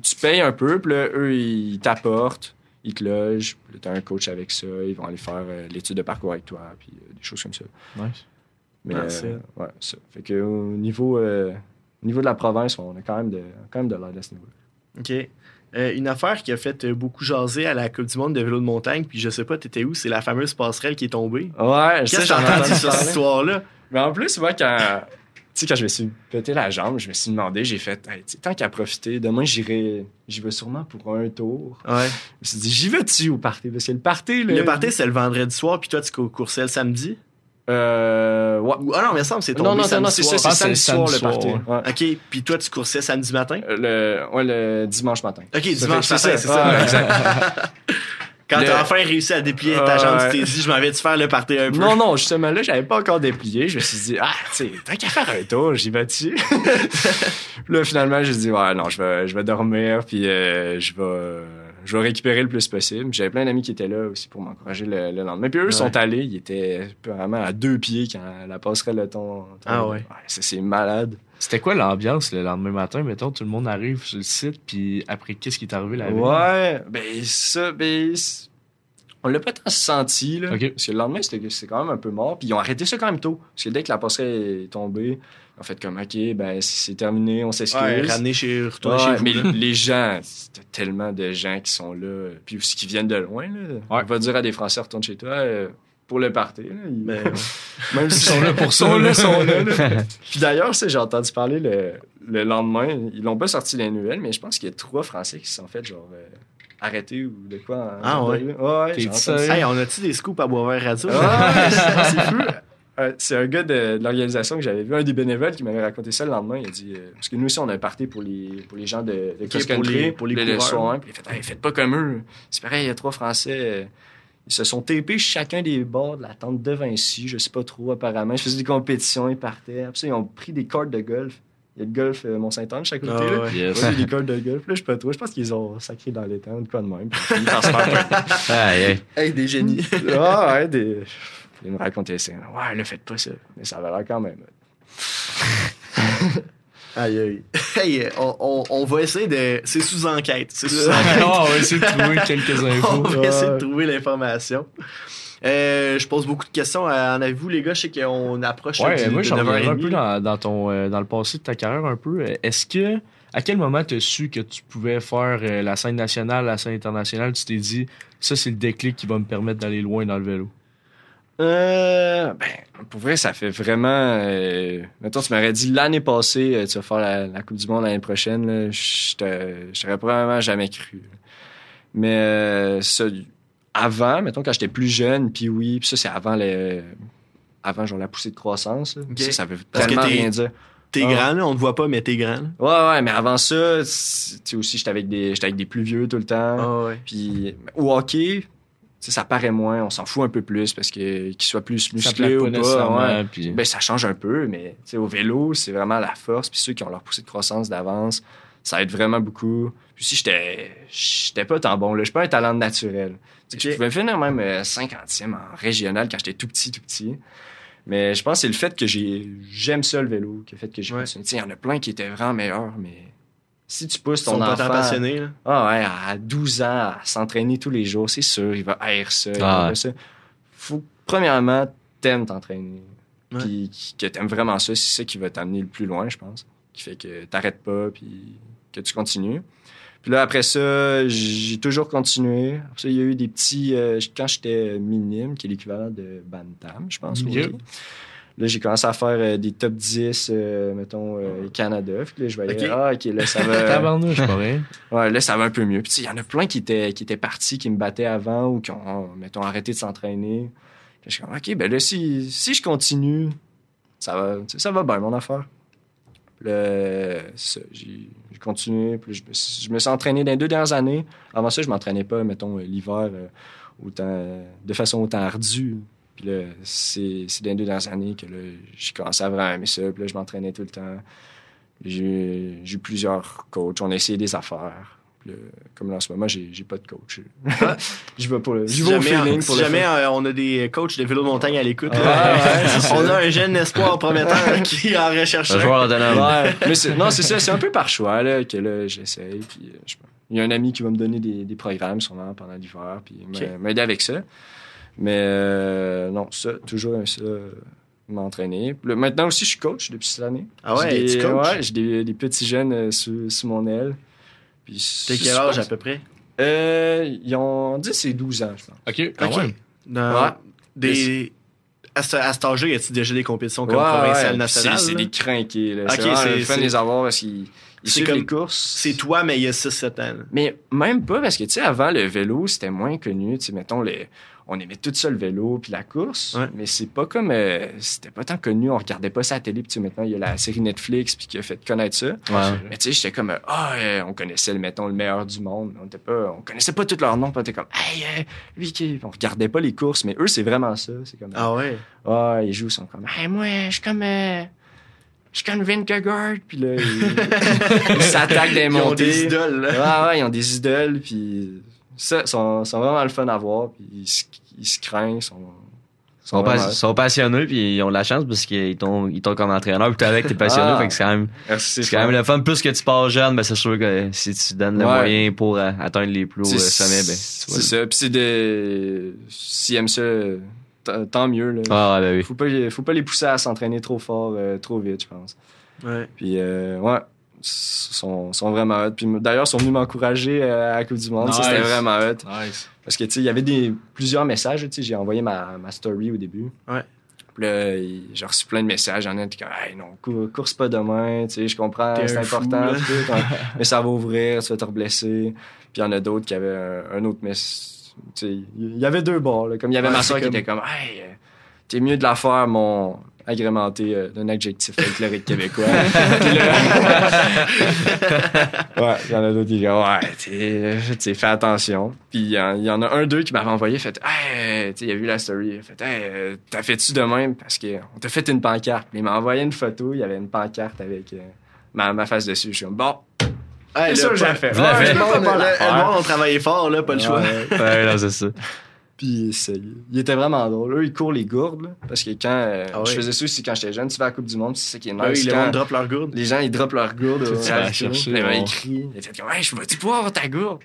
tu payes un peu, puis là, eux, ils t'apportent, ils te logent, puis tu as un coach avec ça, ils vont aller faire euh, l'étude de parcours avec toi, puis euh, des choses comme ça. Nice. Mais, ouais, ça. Fait que au niveau, au niveau de la province, on a quand même de, quand même de l'aide à ce niveau-là. OK. Euh, une affaire qui a fait euh, beaucoup jaser à la Coupe du Monde de vélo de montagne, puis je sais pas, t'étais où, c'est la fameuse passerelle qui est tombée. Ouais, Qu'est-ce que t'as entendu sur cette histoire-là? Mais en plus, moi, quand, tu sais, quand je me suis pété la jambe, je me suis demandé, j'ai fait, tant qu'à profiter, demain, j'irai, j'y vais sûrement pour un tour. Ouais. Je me suis dit, j'y vais-tu au party? Parce que le party, là. Le party, c'est le vendredi soir, puis toi, tu coursais le samedi? Euh, ouais. Ah non, mais ça me c'est tombé non, non, samedi non, c'est ça, c'est samedi, soir, le party. OK, puis toi, tu coursais samedi matin? Euh, le, ouais, le dimanche matin. OK, dimanche matin, c'est ça. exact. Quand t'as enfin réussi à déplier ta jambe, tu t'es dit, je m'en vais te faire le party un peu. Non, non, justement, là, j'avais pas encore déplié. Je me suis dit, ah, tu sais, tant qu'à faire un tour, j'y vais dessus. là, finalement, j'ai dit, ouais, non, je vais, je vais dormir, puis euh, je vais je vais récupérer le plus possible. J'avais plein d'amis qui étaient là aussi pour m'encourager le, lendemain. Puis eux sont allés, ils étaient vraiment à deux pieds quand la passerelle le ton. Ah ouais. ça, c'est malade. C'était quoi l'ambiance le lendemain matin? Mettons, tout le monde arrive sur le site, puis après, qu'est-ce qui est arrivé la veille? Ouais, ben ça, ben. On l'a pas tant senti, là. Parce que le lendemain, c'était quand même un peu mort. Puis ils ont arrêté ça quand même tôt. Parce que dès que la passerelle est tombée, en fait comme ok ben c'est terminé on s'excuse. Ouais, chez retourner chez vous mais les gens tellement de gens qui sont là puis aussi qui viennent de loin là. On va dire à des Français retourne chez toi euh, pour le party là, ben, même s'ils sont là pour ça là, sont là, puis d'ailleurs j'ai entendu parler le, le lendemain. Ils l'ont pas sorti les nouvelles mais je pense qu'il y a trois Français qui se sont fait genre euh, arrêtés ou de quoi. ah ouais? Ouais, hey, on a-tu des scoops à boire radio? Ah, c'est fou. Euh, c'est un gars de, l'organisation que j'avais vu, un des bénévoles qui m'avait raconté ça le lendemain. Il a dit euh, Parce que nous aussi, on a un party pour les, pour les gens de, de pour les, pour les coureurs. Puis il a fait Faites pas comme eux. C'est pareil, il y a trois Français. Euh, ils se sont TP chacun des bords de la tente de Vinci, je sais pas trop apparemment. Ils faisaient des compétitions, ils partaient. Après ça, ils ont pris des cartes de golf. Il y a le golf Mont-Saint-Anne chaque côté. Ah, ouais. Yes. des cartes de golf. Là, je sais pas trop. Je pense qu'ils ont sacré dans les temps, de quoi de même. ah, hey, des génies. ah, ouais, des. Il me racontait ça. Ouais, ne faites pas ça. Mais ça va l'air quand même. aïe, aïe. Hey, on, on, va essayer de. C'est sous enquête. C'est sous enquête. on va essayer de trouver quelques infos. on va essayer de trouver l'information. Euh, je pose beaucoup de questions. Euh, en avez-vous, les gars? Je sais qu'on approche ouais, du, moi, j'en un peu dans, dans, ton, euh, dans le passé de ta carrière un peu. Est-ce que, à quel moment tu as su que tu pouvais faire la scène nationale, la scène internationale? Tu t'es dit, ça, c'est le déclic qui va me permettre d'aller loin dans le vélo? Euh, ben, pour vrai, ça fait vraiment. Euh, mettons, tu m'aurais dit l'année passée, euh, tu vas faire la, Coupe du Monde l'année prochaine, je t'aurais probablement jamais cru. Mais euh, ça, avant, mettons, quand j'étais plus jeune, puis oui, puis ça, c'est avant les. Avant, genre, la poussée de croissance. Ça, ça veut tellement rien dire. T'es ah. grand, là, on te voit pas, mais t'es grand. Ouais, ouais, mais avant ça, tu sais, aussi, j'étais avec, des, avec des plus vieux tout le temps. Ah, ouais. Puis, au hockey, ça paraît moins, on s'en fout un peu plus parce que qu'il soit plus musclé ou pas, ben ça change un peu, mais au vélo, c'est vraiment la force. Puis ceux qui ont leur poussée de croissance d'avance, ça aide vraiment beaucoup. Puis si j'étais j'étais pas tant bon, là, je suis pas un talent naturel. Je pouvais finir même 50e euh, en régional quand j'étais tout petit, tout petit. Mais je pense que c'est le fait que j'ai j'aime ça le vélo, le fait que j'ai Il y en a plein qui étaient vraiment meilleurs, mais si tu pousses ton enfant... Pas passionné, là. Ah ouais, à 12 ans, à s'entraîner tous les jours, c'est sûr, il va haïr ça, il ah ça. Faut, premièrement, t'aimes t'entraîner. Puis que t'aimes vraiment ça, c'est ça qui va t'amener le plus loin, je pense. Qui fait que t'arrêtes pas, puis que tu continues. Puis là, après ça, j'ai toujours continué. Après ça, il y a eu des petits... Euh, quand j'étais minime, qui est l'équivalent de Bantam, je pense. Là, j'ai commencé à faire euh, des top 10, euh, mettons, euh, Canada. Puis là, je voyais, ah, OK, là, ça va. Ouais, là, ça va un peu mieux. Puis, il y en a plein qui étaient, qui étaient partis, qui me battaient avant ou qui ont, mettons, arrêté de s'entraîner. je suis comme, OK, ben là, si, si je continue, ça va, ça va bien, mon affaire. Puis là, j'ai je, me, suis entraîné dans les deux dernières années. Avant ça, je m'entraînais pas, mettons, l'hiver, autant, de façon autant ardue. Là, c'est, dans les deux dernières années que j'ai commencé à vraiment aimer ça. Puis je m'entraînais tout le temps. J'ai, eu plusieurs coachs. On a essayé des affaires. Comme là, en ce moment, j'ai j'ai pas de coach. Ah. je vais pour le, Si jamais, feeling si pour jamais euh, on a des coachs de vélo de montagne à l'écoute, Ouais, là, ouais, c'est ça. on a un jeune espoir prometteur qui en recherche Un joueur. Ouais, mais c'est- non, c'est ça, c'est un peu par choix là, que là, j'essaye. Puis, euh, je- il y a un ami qui va me donner des, des programmes sûrement pendant l'hiver, puis m'aider avec ça. Mais euh, non, ça, toujours un ça, euh, m'entraîner. Maintenant aussi, je suis coach depuis cette année. Ah ouais, J'ai des, tu coaches? Ouais, j'ai des, des petits jeunes euh, sous, sous mon aile. Puis c'est quel âge à peu près? Euh, ils ont 10 et 12 ans, je pense. OK, quand Ok. même. Dans Ouais. des... À, ce, à cet âge-là, y a-tu déjà des compétitions comme Ouais, provinciales, ouais, nationales? C'est des crinqués. Là. Ok, c'est le fun de les avoir parce qu'ils ils C'est comme- les courses. C'est toi, mais il y a 6-7 ans. là. Mais même pas, parce que, tu sais, avant, le vélo, c'était moins connu. Tu sais, mettons, le- on aimait tout ça, le vélo puis la course. Ouais. Mais c'est pas comme... euh, c'était pas tant connu. On regardait pas ça à la télé. Puis, maintenant, il y a la série Netflix puis qui a fait connaître ça. Ouais. Mais, tu sais, j'étais comme... Ah, euh, on connaissait, le, mettons, le meilleur du monde. On, était pas, on connaissait pas tous leurs noms. Puis, on était comme... Hey, euh, lui qui... On regardait pas les courses. Mais eux, c'est vraiment ça. C'est comme... Ah ouais? Ah, ils jouent, ils sont comme, hey, moi, je suis comme, euh, je suis comme Vingegaard, puis là, ils s'attaquent des Ils ont montées. des idoles. là. Ouais, ouais, ils ont des idoles, puis ça, sont, sont vraiment le fun à voir, puis ils, se- ils se craignent, sont, Ils sont, pas- sont passionnés puis ils ont de la chance parce qu'ils t'ont ils t'ont comme entraîneur puis toi avec t'es passionné Ah. fait que c'est quand même Merci, c'est quand même le fun plus que tu pars jeune ben c'est sûr que si tu donnes le Ouais. moyen pour euh, atteindre les plus hauts euh, C'est- sommets ben tu C'est ça, puis c'est de... S'ils aiment ça, tant mieux, là. ah ben oui Faut pas, les- faut pas les pousser à s'entraîner trop fort, euh, trop vite, je pense. Ouais. Puis, euh, ouais, sont, sont vraiment hot. Puis d'ailleurs, ils sont venus m'encourager euh, à la Coupe du Monde. Ça, c'était vraiment hot. Nice. Parce que, tu sais, il y avait des, plusieurs messages. Tu sais, j'ai envoyé ma, ma story au début. Ouais. Puis là, j'ai reçu plein de messages. Il y en a qui comme, hey, non, cou- course pas demain. Tu sais, je comprends, T'es c'est fou, important. tout, mais ça va ouvrir, tu vas te reblesser. Puis il y en a d'autres qui avaient un, un autre message. Tu sais, il y avait deux bords. là. Comme il y avait Ouais, ma soeur qui comme- était comme, hey, euh, t'es mieux de la faire, mon agrémenté euh, d'un adjectif folklorique québécois. Puis là- ouais, il y en a d'autres qui disent, ouais, t'sais, t'sais, fais attention. Puis il y, y en a un, deux qui m'avait envoyé, fait, hey, t'sais, il a vu la story, il a fait, hey, euh, t'as fait-tu de même? Parce qu'on t'a fait une pancarte. Puis il m'a envoyé une photo, il y avait une pancarte avec euh, ma, ma face dessus. Je suis comme, bon, Ouais, c'est là, ça que j'ai fait. Vous l'avez Ouais, fait. Ont travaillé fort, là, pas le choix. Ouais. ouais non c'est ça Puis c'est- il était vraiment drôle. Eux, ils courent les gourdes, là, parce que quand euh, Ah je faisais ça aussi quand j'étais jeune, tu vas à la Coupe du Monde, c'est ça qui est nice. Ah oui, le quand monde drop leur gourde. les gens, ils droppent leur gourde. Tout au ça à ravito. chercher, Puis là, ouais. ils crient. Ils étaient comme, hey, je vais-tu pouvoir avoir ta gourde?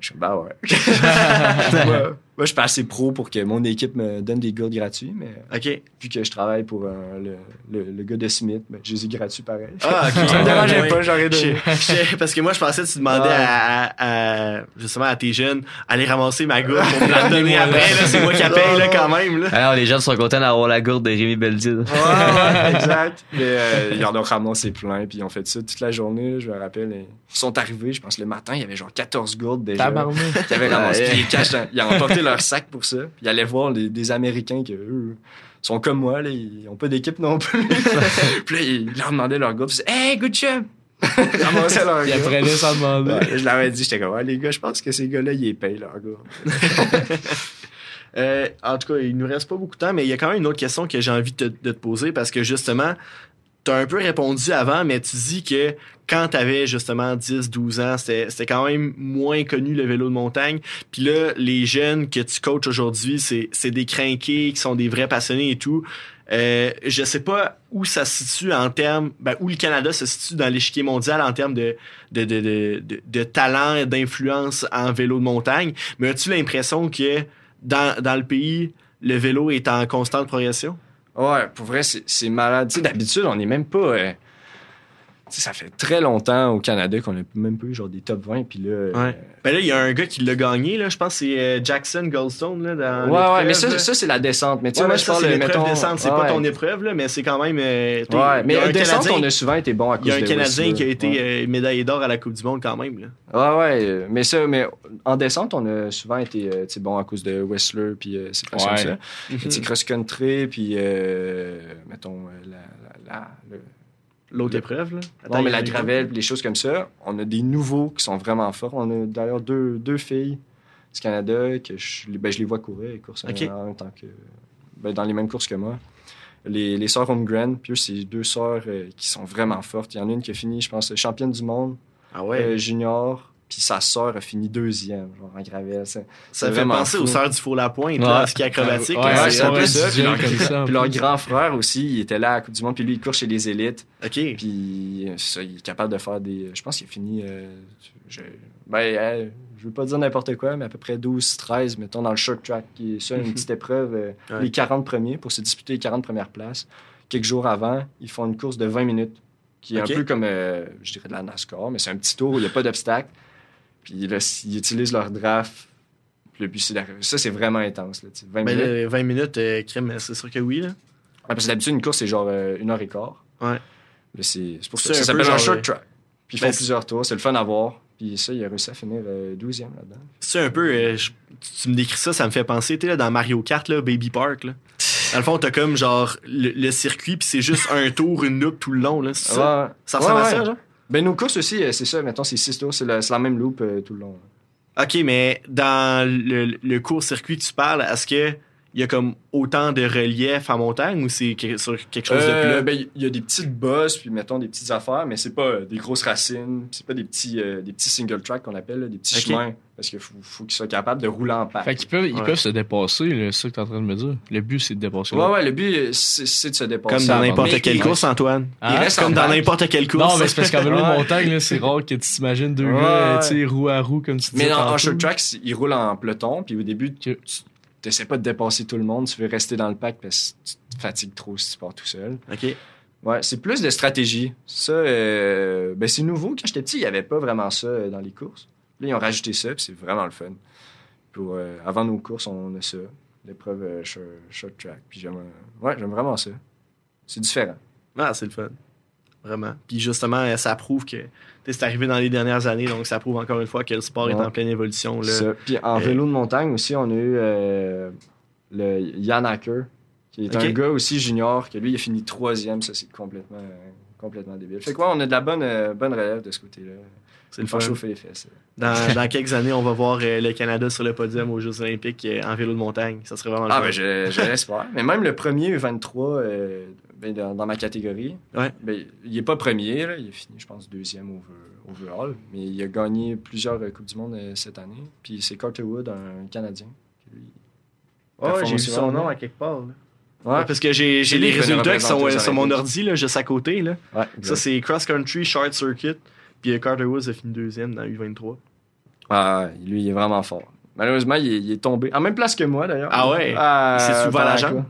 Je suis bah ouais. moi, je suis pas assez pro pour que mon équipe me donne des gourdes gratuits, mais OK. vu que je travaille pour euh, le, le, le gars de Smith, ben, je les ai gratuits pareil. Ah, OK. Ça me dérangeait Ouais. pas, j'aurais donné. parce que moi, je pensais que tu demandais à, justement à tes jeunes aller ramasser ma gourde pour me la donner après. C'est moi qui la paye là, quand même. Là. alors les gens sont contents d'avoir la gourde de Rémi Beldier Ouais, ouais, exact. Mais euh, ils en ont ramassé plein, puis ils ont fait ça toute la journée, je me rappelle. et Ils sont arrivés, je pense, le matin, il y avait genre 14 gourdes déjà. Qui avaient ramassé. Ouais. Puis ils, cachent dans- ils ont emporté leur sac pour ça. Puis ils allaient voir les- des Américains qui, eux, sont comme moi, là, ils ont pas d'équipe non plus. puis là, ils leur demandaient leur gars. Puis ils disaient, Hey, good job! Ils ramassaient leur Il gars. apprenait sans demander. Ouais, je leur dit, j'étais comme, ouais, les gars, je pense que ces gars-là, ils les payent, leurs gars. Euh, en tout cas, il nous reste pas beaucoup de temps, mais il y a quand même une autre question que j'ai envie de te poser parce que justement, tu as un peu répondu avant, mais tu dis que quand tu avais justement 10, 12 ans, c'était quand même moins connu le vélo de montagne. Puis là, les jeunes que tu coaches aujourd'hui, c'est des crinqués qui sont des vrais passionnés et tout. Euh, je sais pas où ça se situe en termes, ben, où le Canada se situe dans l'échiquier mondial en termes de, de, de, de, de talent et d'influence en vélo de montagne, mais as-tu l'impression que dans, dans le pays, le vélo est en constante progression? Ouais, pour vrai, c'est malade. D'habitude, on n'est même pas. euh, ça fait très longtemps au Canada qu'on a même pas eu genre des top 20. Puis là. euh, Ben là, il y a un gars qui l'a gagné, là. Je pense que c'est euh, Jackson Goldstone, là, dans ouais, ouais, l'épreuve, mais ça, ça c'est la descente. Mais tu sais, Ouais, moi, je parle, c'est l'épreuve mettons. descente. C'est ouais. pas ton épreuve, là, mais c'est quand même. euh, Ouais, mais descente, Canadien- on a souvent été bon à cause Il y a un de Canadien qui a été Ouais. euh, médaillé d'or à la Coupe du Monde quand même. Là. Ouais, ouais, euh, mais ça, mais en descente, on a souvent été euh, bon à cause de Whistler, puis euh, c'est pas Ouais. ça. Sais, cross-country, puis euh, mettons, euh, la, la, la- le- L'autre épreuve, là. Attends, non, mais la gravelle, les choses comme ça. On a des nouveaux qui sont vraiment forts. On a d'ailleurs deux, deux filles du Canada que je, ben, je les vois courir, elles courent Ok. en même temps que. Ben, dans les mêmes courses que moi. Les, les sœurs Holmgren, puis eux, c'est deux sœurs euh, qui sont vraiment fortes. Il y en a une qui a fini, je pense, championne du monde Ah ouais? euh, junior. Puis sa sœur a fini deuxième, genre en gravel. Ça, Ça fait penser fou. aux sœurs du Four-la-Pointe, Ouais. là, ski acrobatique. Ouais, Ouais, c'est un peu ça. Puis leur, comme ça, puis leur grand frère aussi, il était là à la Coupe du Monde, puis lui, il court chez les élites. OK. Puis ça, il est capable de faire des. Je pense qu'il a fini. euh, je, ben, euh, je veux pas dire n'importe quoi, mais à peu près 12, 13, mettons, dans le short track, qui est ça, une petite épreuve, euh, Ouais. les 40 premiers, pour se disputer les 40 premières places. Quelques jours avant, ils font une course de 20 minutes, qui est un peu comme, euh, je dirais, de la NASCAR, mais c'est un petit tour où il n'y a pas d'obstacle. Puis là, ils utilisent leur draft. Puis le but, c'est d'arriver. Ça, c'est vraiment intense. Là, tu sais, 20 Ben, minutes. là, 20 minutes, euh, crème, c'est sûr que oui. Là. Ouais, parce que d'habitude, une course, c'est genre euh, une heure et quart. Ouais. Là, c'est c'est pour ça. Ça s'appelle un short euh, track. Puis ils ben, font c'est- plusieurs tours. C'est le fun à voir. Puis ça, il a réussi à finir euh, 12e là-dedans. C'est un peu. je- tu me décris ça, ça me fait penser, tu sais, là, dans Mario Kart, là, Baby Park. Là. Dans le fond, t'as comme genre le, le circuit, puis c'est juste un tour, une loupe tout le long. Là, ça? Ouais. Ça ressemble Ouais, à ça, genre? Ben, nos courses aussi, euh, c'est ça. Mettons, c'est 6 tours. C'est la, même loop euh, tout le long. OK, mais dans le, le court-circuit que tu parles, est-ce que il y a comme autant de relief en montagne ou c'est sur quelque chose de Euh, plat? ben, il y a des petites bosses, puis mettons des petites affaires, mais c'est pas euh, des grosses racines. C'est pas des petits, euh, des petits single track qu'on appelle, là, des petits chemins. Parce qu'il faut, faut qu'ils soient capables de rouler en pack. Fait qu'ils peuvent, ils Ouais. peuvent se dépasser, là, c'est ça que t'es en train de me dire. Le but, c'est de dépasser. Ouais, l'autre. ouais, le but, euh, c'est de se dépasser. comme dans n'importe quelle course, Antoine. Hein? il reste Comme dans n'importe quelle course. Non, mais c'est parce qu'en vélo de Ouais. montagne, là, c'est rare que tu t'imagines deux Ouais. gars, tu sais, roue à roue, comme tu disais. Mais en, en short track, ils roulent en peloton, puis au début, tu Ok. N'essaies pas de dépasser tout le monde, tu veux rester dans le pack parce que tu te fatigues trop si tu pars tout seul. OK. Ouais, c'est plus de stratégie. Ça, euh, ben c'est nouveau. Quand j'étais petit, il n'y avait pas vraiment ça euh, dans les courses. Là, ils ont rajouté ça, puis c'est vraiment le fun. Pour, euh, avant nos courses, on a ça. L'épreuve euh, short, short track. Puis j'aime, ouais, j'aime vraiment ça. C'est différent. Ah, c'est le fun. Vraiment. Puis justement, ça prouve que c'est arrivé dans les dernières années, donc ça prouve encore une fois que le sport est en pleine évolution. Là. Puis en Euh, vélo de montagne aussi, on a eu euh, le Yann Hacker, qui est un gars aussi junior, que lui, il a fini troisième. Ça, c'est complètement, euh, complètement débile. Fait quoi, on a de la bonne, euh, bonne relève de ce côté-là. C'est le fun. chauffer les fesses. Dans, dans quelques années, on va voir euh, le Canada sur le podium aux Jeux Olympiques euh, en vélo de montagne. Ça serait vraiment le Ah, fun. ben, je, je l'espère. Mais même le premier U23 euh, ben, dans, dans ma catégorie, Ouais. ben, il n'est pas premier. là. Il a fini, je pense, deuxième over- overall. Mais il a gagné plusieurs euh, Coupes du Monde euh, cette année. Puis c'est Carter Wood, un Canadien. Ouais, performe j'ai vu son nom à quelque part. là. Ouais, parce que j'ai C'est les résultats qui sont euh, sur mon ordi, là, juste à côté. Là. ouais, Ça, c'est Cross Country Short Circuit. Puis euh, Carter Woods a fini deuxième dans U23. Ah, lui, il est vraiment fort. Malheureusement, il est, il est tombé. En même place que moi, d'ailleurs. Ah ouais? S'est souvent la la jambe?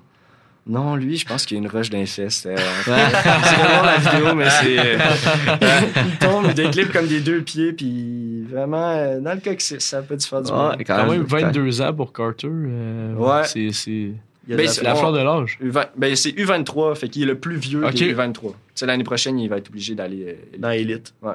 Non, lui, je pense qu'il y a une roche d'un fest. Euh, c'est vraiment la vidéo, mais c'est. euh, il tombe, il déclipe comme des deux pieds, puis vraiment, euh, dans le coccyx, ça peut te faire du bien. Ouais, Quand même 22 ans pour Carter. euh, Ouais. C'est c'est Il y a Ben, la- la fleur de l'âge. U20 ben, c'est U23, fait qu'il est le plus vieux Ok. des U23. Tu sais, l'année prochaine, il va être obligé d'aller. euh, dans Elite. Ouais.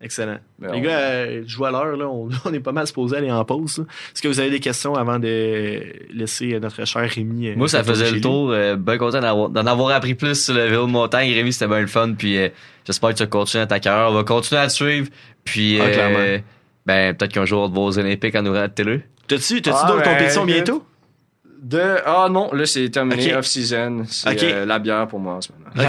Excellent. ben, Les on- gars, euh, je vois l'heure, là. On, on est pas mal supposé aller en pause. Est-ce que vous avez des questions avant de laisser euh, notre cher Rémi? euh, Moi, ça faisait le tour. Euh, ben content d'en avoir appris plus sur le vélo de montagne. Rémi, c'était bien le fun. Puis euh, j'espère que tu vas continuer à ta carrière. On va continuer à te suivre. Puis, Ah, euh, ben, peut-être qu'un jour, on va aux Olympiques en nous de télé. T'as-tu t'as-tu Ah, d'autres ben, compétitions bientôt? De... Ah non, là, c'est terminé, Ok. off-season. C'est Ok. euh, la bière pour moi en ce moment.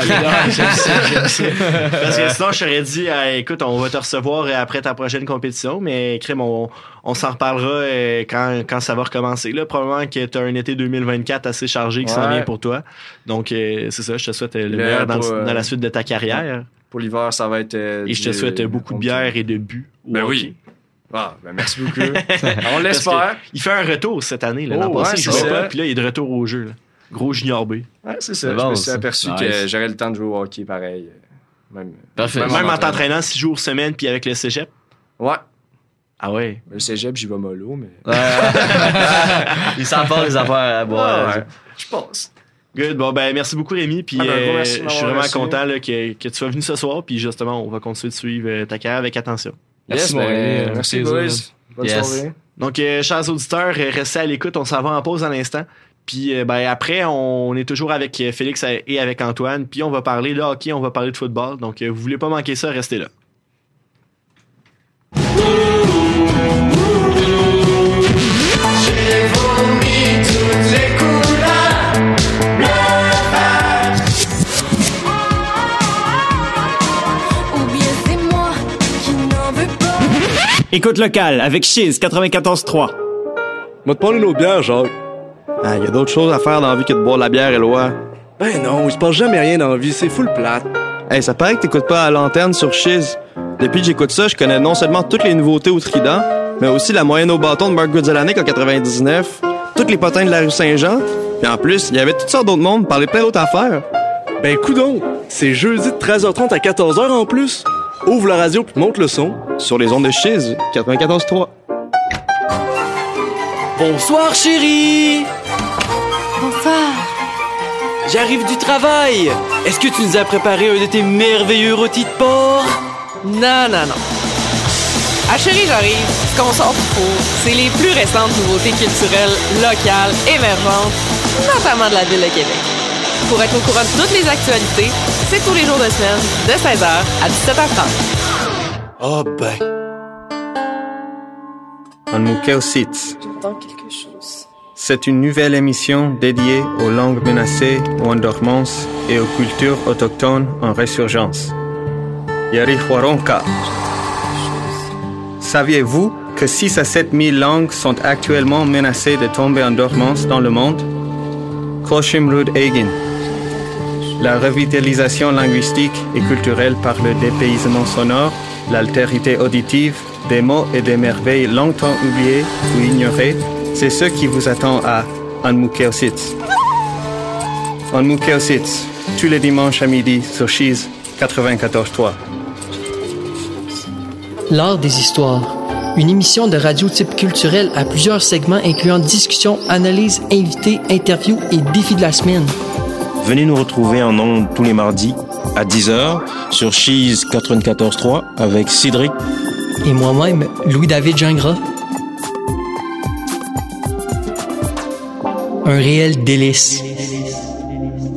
J'aime ça, j'aime ça. Parce que sinon, je t'aurais dit, euh, écoute, on va te recevoir euh, après ta prochaine compétition, mais crème, on, on s'en reparlera quand, quand ça va recommencer. Là, probablement que tu as un été 2024 assez chargé qui s'en Ouais. vient pour toi. Donc, c'est ça, je te souhaite le Le- meilleur dans, euh, la suite de ta carrière. Pour l'hiver, ça va être. Et je te souhaite beaucoup de bière et de bu. au Ben oui. Ah, ben merci beaucoup. On l'espère. que Il fait un retour cette année. Là. L'an Oh, passé, ouais, il c'est jouait ça. pas, puis là, il est de retour au jeu. là. Gros junior B. Ouais, c'est ça. Je me suis aperçu Nice. que j'aurais le temps de jouer au hockey pareil. euh, Même, Parfait. Même en t'entraînant six jours semaine, puis avec le cégep? Ouais. Ah ouais. Le cégep, j'y vais mollo, mais. Il s'en part les affaires à boire. Ouais. Je pense. Good. Bon, ben, merci beaucoup, Rémi. Puis, Ah, ben, euh, je suis vraiment reçu. content là, que, que tu sois venu ce soir. Puis, justement, on va continuer de suivre euh, ta carrière avec attention. Merci, Yes, mon ben, Rémi. merci, boys. Bonne Yes. soirée. Donc, euh, chers auditeurs, euh, restez à l'écoute. On s'en va en pause un instant. Puis, euh, ben, après, on est toujours avec euh, Félix et avec Antoine. Puis, on va parler de hockey, on va parler de football. Donc, euh, vous voulez pas manquer ça, restez là. Écoute locale avec Chiz 94.3. M'a te parler nos bières, Jacques. Ah, y a d'autres choses à faire dans la vie que de boire de la bière, Éloi. Ben non, il se passe jamais rien dans la vie, c'est full plate. Hey, ça paraît que t'écoutes pas à l'antenne sur Chiz. Depuis que j'écoute ça, je connais non seulement toutes les nouveautés au Trident, mais aussi la moyenne au bâton de Mark Goodzellanic en 99, toutes les potins de la rue Saint-Jean, puis en plus, il y avait toutes sortes d'autres mondes, parler plein d'autres affaires. Ben coudon, c'est jeudi de 13h30 à 14h en plus. Ouvre la radio puis monte le son. Sur les ondes de Chiz, 94.3. Bonsoir chérie Bonsoir. J'arrive du travail Est-ce que tu nous as préparé un de tes merveilleux rôtis de porc? Non, non, non. Ah chérie, j'arrive. Ce qu'on sort du four, c'est les plus récentes nouveautés culturelles, locales, émergentes, notamment de la ville de Québec. Pour être au courant de toutes les actualités, c'est tous les jours de semaine, de 16h à 17h30. Ah ben. J'entends quelque chose. C'est une nouvelle émission dédiée aux langues menacées ou en dormance et aux cultures autochtones en résurgence. Yarihuaronka. Saviez-vous que 6 à 7 000 langues sont actuellement menacées de tomber en dormance dans le monde? Koshimrud Egin. La revitalisation linguistique et culturelle par le dépaysement sonore, l'altérité auditive, des mots et des merveilles longtemps oubliées ou ignorées, c'est ce qui vous attend à Anmukeositz. Anmukeositz, tous les dimanches à midi sur Cheese 94.3. L'art des histoires. Une émission de radio type culturel à plusieurs segments incluant discussions, analyses, invités, interviews et défis de la semaine. Venez nous retrouver en ondes tous les mardis à 10h sur Cheese 94.3 avec Cédric Et moi-même, Louis-David Gingras. Un réel délice.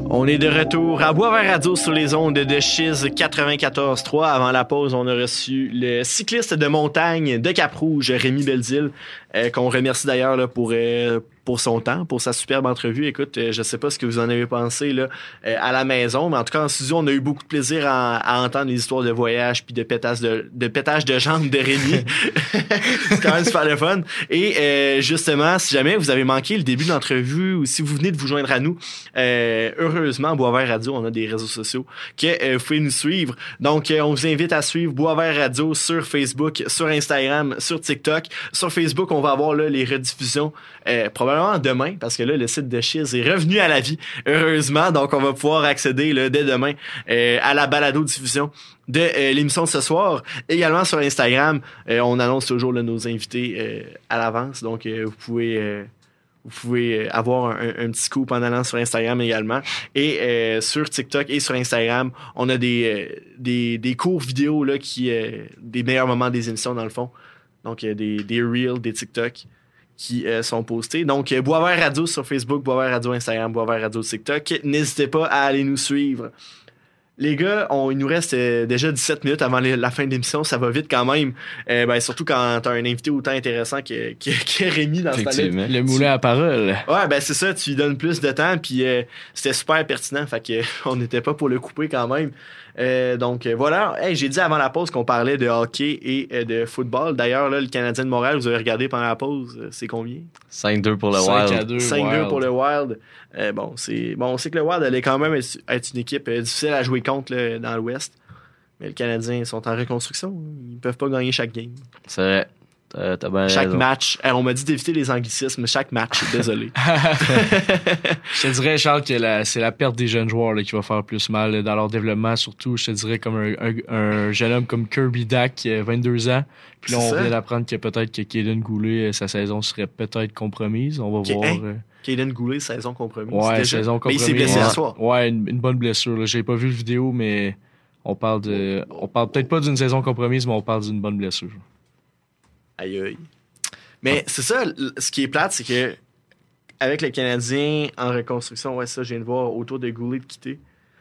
On est de retour à Boisvert Radio sur les ondes de Chiz 94.3. Avant la pause, on a reçu le cycliste de montagne de Cap-Rouge, Rémi Beldil, euh, qu'on remercie d'ailleurs là, pour, euh, pour son temps, pour sa superbe entrevue. Écoute, euh, je sais pas ce que vous en avez pensé là, euh, à la maison, mais en tout cas, en studio, on a eu beaucoup de plaisir à, à entendre les histoires de voyage puis de pétage de, de pétage de jambes de Rémi. C'est quand même super le fun. Et euh, justement, si jamais vous avez manqué le début de l'entrevue ou si vous venez de vous joindre à nous, euh, heureusement, Boisvert Radio, on a des réseaux sociaux que euh, vous pouvez nous suivre. Donc, on vous invite à suivre Boisvert Radio sur Facebook, sur Instagram, sur TikTok. Sur Facebook, on va avoir là, les rediffusions euh, probablement demain, parce que là, le site de Chiz est revenu à la vie, heureusement. Donc, on va pouvoir accéder dès demain euh, à la balado-diffusion de euh, l'émission de ce soir. Également sur Instagram, euh, on annonce toujours nos invités à l'avance. Donc, vous pouvez... vous pouvez avoir un, petit coup en allant sur Instagram également. Et sur TikTok et sur Instagram, on a des, des, des courts vidéos là, qui, des meilleurs moments des émissions dans le fond. Donc, des, des Reels, des TikTok qui euh, sont postés. Donc, euh, Boisvert Radio sur Facebook, Boisvert Radio Instagram, Boisvert Radio TikTok. N'hésitez pas à aller nous suivre. Les gars, on, il nous reste euh, déjà 17 minutes avant les- la fin de l'émission. Ça va vite quand même. Euh, ben, surtout quand t'as un invité autant intéressant que, que, que Rémi dans ce. Le moulin à parole. Ouais, ben c'est ça, tu lui donnes plus de temps, puis euh, c'était super pertinent, fait que on n'était pas pour le couper quand même. Euh, donc euh, voilà, hey, j'ai dit avant la pause qu'on parlait de hockey et euh, de football. D'ailleurs, là, le Canadien de Montréal, vous avez regardé pendant la pause, c'est combien? 5-2 pour le 5 à Wild. 2. 5-2 Wild. pour le Wild. Euh, bon, c'est bon, on sait que le Wild allait quand même être, être une équipe euh, difficile à jouer contre là, dans l'Ouest. Mais les Canadiens ils sont en reconstruction. Ils peuvent pas gagner chaque game. C'est vrai. Bien chaque raison. match. Eh, on m'a dit d'éviter les anglicismes. Chaque match, désolé. Je te dirais, Charles, que c'est la perte des jeunes joueurs là, qui va faire plus mal dans leur développement. Surtout, je te dirais, comme un, un- un jeune homme comme Kirby Dack, qui a 22 ans. Puis là, on ça. vient d'apprendre que peut-être que Kaden Goulet, euh, sa saison serait peut-être compromise. On va voir. hein? euh, Kaden Goulet, saison compromise. Ouais, déjà. saison Mais il compromise. s'est blessé ouais. à soir. Ouais, une, une bonne blessure. J'ai pas vu le vidéo, mais on parle de. On parle peut-être pas d'une saison compromise, mais on parle d'une bonne blessure. Aïe aïe. Mais c'est ça, ce qui est plate, c'est que avec le Canadien en reconstruction, ouais, ça, je viens de voir autour de Goulet de quitter.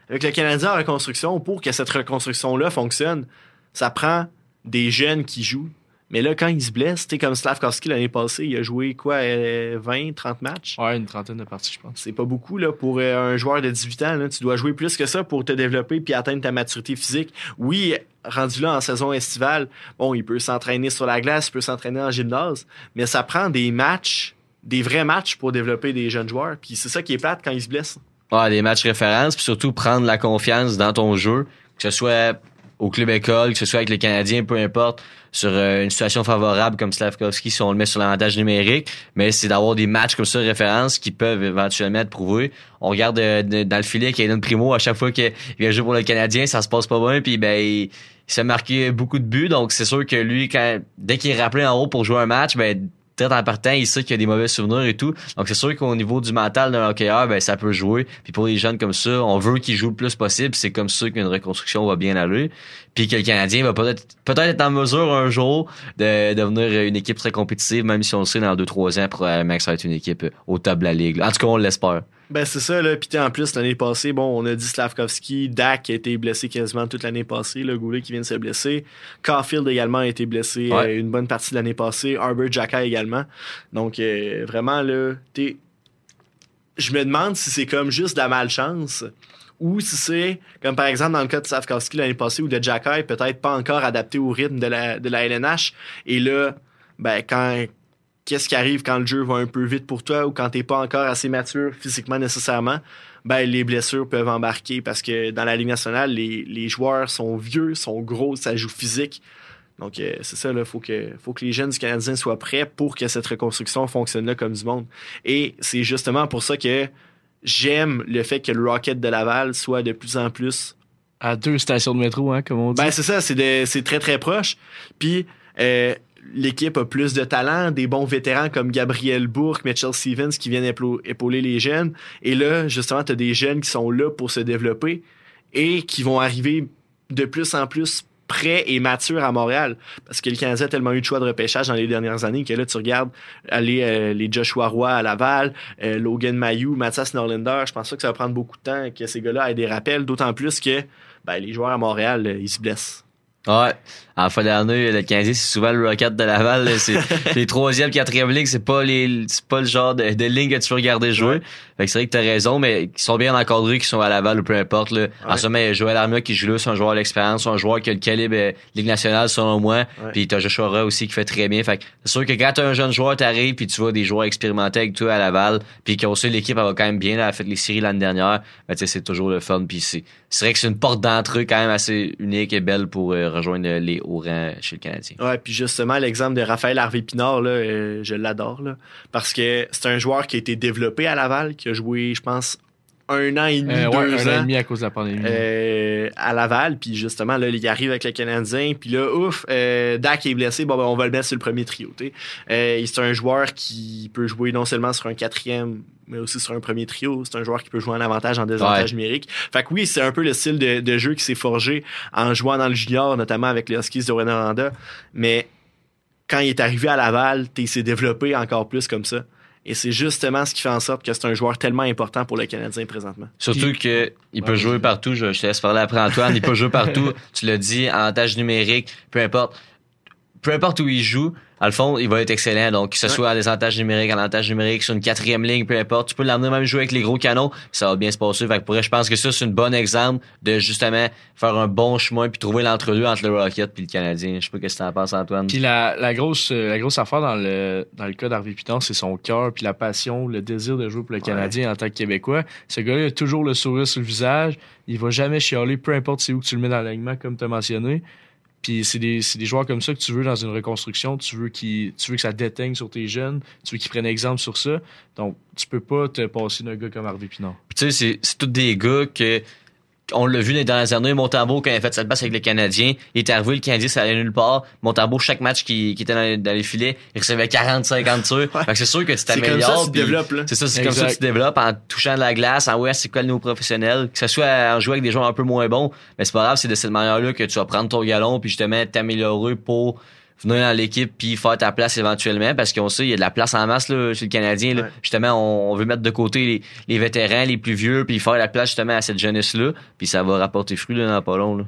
Avec le Canadien en reconstruction, pour que cette reconstruction-là fonctionne, ça prend des jeunes qui jouent. Mais là, quand ils se blessent, tu sais, comme Slavkovski l'année passée, il a joué quoi, euh, 20, 30 matchs? Ouais, une trentaine de parties, je pense. C'est pas beaucoup là, pour euh, un joueur de 18 ans. Là. Tu dois jouer plus que ça pour te développer puis atteindre ta maturité physique. Oui, rendu là en saison estivale, bon, il peut s'entraîner sur la glace, il peut s'entraîner en gymnase, mais ça prend des matchs, des vrais matchs pour développer des jeunes joueurs. Puis c'est ça qui est plate quand ils se blessent. Ouais, des matchs références, puis surtout prendre la confiance dans ton jeu, que ce soit au club école, que ce soit avec les Canadiens, peu importe, sur euh, une situation favorable comme Slavkovski si on le met sur l'avantage numérique, mais c'est d'avoir des matchs comme ça de référence qui peuvent éventuellement être prouvés. On regarde euh, dans le filet une primo à chaque fois qu'il vient jouer pour le Canadien, ça se passe pas bien, puis ben il, s'est marqué beaucoup de buts, donc c'est sûr que lui, quand dès qu'il est rappelé en haut pour jouer un match, ben en partant, il sait qu'il y a des mauvais souvenirs et tout. Donc c'est sûr qu'au niveau du mental d'un hockeyeur, ben ça peut jouer. Puis pour les jeunes comme ça, on veut qu'ils jouent le plus possible. C'est comme ça qu'une reconstruction va bien aller. Puis que le Canadien va peut-être peut-être être en mesure un jour de, devenir une équipe très compétitive, même si on le sait dans deux trois ans probablement que ça va être une équipe au top de la ligue. En tout cas, on l'espère. Ben c'est ça là, puis en plus l'année passée, bon, on a dit Slavkovski, Dak qui a été blessé quasiment toute l'année passée, le Goulet qui vient de se blesser, Caulfield également a été blessé euh, une bonne partie de l'année passée, Arbor Jacka également. Donc euh, vraiment là, t'es je me demande si c'est comme juste de la malchance ou si c'est comme par exemple dans le cas de Slavkovski l'année passée ou de Jacka peut-être pas encore adapté au rythme de la de la LNH et là ben quand qu'est-ce qui arrive quand le jeu va un peu vite pour toi ou quand t'es pas encore assez mature physiquement nécessairement, ben les blessures peuvent embarquer parce que dans la Ligue nationale, les, les joueurs sont vieux, sont gros, ça joue physique. Donc euh, c'est ça, il faut que, faut que les jeunes du Canadien soient prêts pour que cette reconstruction fonctionne là comme du monde. Et c'est justement pour ça que j'aime le fait que le Rocket de Laval soit de plus en plus à deux stations de métro, hein, comme on dit. Ben c'est ça, c'est très très proche. Puis euh, l'équipe a plus de talent, des bons vétérans comme Gabriel Bourque, Mitchell Stevens qui viennent épauler les jeunes. Et là, justement, tu as des jeunes qui sont là pour se développer et qui vont arriver de plus en plus prêts et matures à Montréal. Parce que le Canadien a tellement eu de choix de repêchage dans les dernières années que là, tu regardes aller euh, les Joshua Roy à Laval, euh, Logan Mayou, Mathias Norlinder. Je pense que ça va prendre beaucoup de temps que ces gars-là aient des rappels, d'autant plus que ben, les joueurs à Montréal, euh, ils se blessent. Ouais. En fin d'année, le 15 c'est souvent le Rocket de Laval. C'est les troisième, quatrième lignes, c'est pas les, c'est pas le genre de, de ligne que tu veux regarder jouer. Fait que c'est vrai que t'as raison, mais ils sont bien encadrés, qui sont à Laval ou peu importe. Là. En sommet, Joël Armia qui joue là, c'est un joueur d'expérience, un joueur qui a le calibre euh, Ligue nationale selon moi. Puis t'as Joshua Roy aussi qui fait très bien. Fait que c'est sûr que quand t'as un jeune joueur, t'arrives puis tu vois des joueurs expérimentés avec toi à Laval, puis qui aussi l'équipe elle va quand même bien, là, elle a fait les séries l'année dernière. Ben, c'est toujours le fun. Puis c'est, c'est vrai que c'est une porte d'entrée quand même assez unique et belle pour euh, rejoindre les hauts rangs chez le Canadien. Ouais, puis justement l'exemple de Raphaël Harvey Pinard là, euh, je l'adore parce que c'est un joueur qui a été développé à Laval, qui a joué, je pense, un an et demi, euh, deux un ans. an et demi à cause de la pandémie. Euh, à Laval, puis justement, là, il arrive avec le Canadien, puis là, ouf, euh, Dak est blessé, bon, ben, on va le mettre sur le premier trio, c'est un joueur qui peut jouer non seulement sur un quatrième, mais aussi sur un premier trio. C'est un joueur qui peut jouer en avantage, en désavantage numérique. Fait que oui, c'est un peu le style de, de jeu qui s'est forgé en jouant dans le junior, notamment avec les Huskies de Rwanda, mais quand il est arrivé à Laval, il s'est développé encore plus comme ça. Et c'est justement ce qui fait en sorte que c'est un joueur tellement important pour le Canadien présentement. Surtout qu'il peut jouer partout. Je, te laisse parler après Antoine. Il peut jouer partout. tu l'as dit, en tâche numérique, peu importe. Peu importe où il joue, à le fond, il va être excellent. Donc, que ce soit à des avantages numériques, en avantage numérique, sur une quatrième ligne, peu importe. Tu peux l'emmener même jouer avec les gros canons, ça va bien se passer. Fait que pour je pense que ça, c'est un bon exemple de justement faire un bon chemin puis trouver l'entre-deux entre le Rocket puis le Canadien. Je sais pas ce que tu en penses, Antoine. Puis la, la grosse euh, la grosse affaire dans le dans le cas d'Harvey Piton, c'est son cœur puis la passion, le désir de jouer pour le Canadien en tant que Québécois. Ce gars-là a toujours le sourire sur le visage. Il va jamais chialer, peu importe c'est où que tu le mets dans l'alignement, comme tu as mentionné. Puis c'est des, des, joueurs comme ça que tu veux dans une reconstruction. Tu veux, tu veux que ça déteigne sur tes jeunes. Tu veux qu'ils prennent exemple sur ça. Donc, tu peux pas te passer d'un gars comme Harvey Pinard. tu sais, c'est tous des gars que on l'a vu les dernières années, Montembeau, quand il a fait cette passe avec les Canadiens, il était arrivé, le Canadien, ça allait nulle part. Montembeau, chaque match qui, qui était dans les, filets, il recevait 40, 50 tirs. c'est sûr que tu t'améliores. C'est ça, c'est comme ça que tu développes en touchant de la glace, en ouais, c'est quoi le nouveau professionnel. Que ce soit en jouant avec des joueurs un peu moins bons, mais c'est pas grave, c'est de cette manière-là que tu vas prendre ton galon puis justement t'améliorer pour venir dans l'équipe puis faire ta place éventuellement parce qu'on sait il y a de la place en masse là, chez le Canadien là. justement on, veut mettre de côté les, les, vétérans les plus vieux puis faire la place justement à cette jeunesse là puis ça va rapporter fruit là, dans pas long là.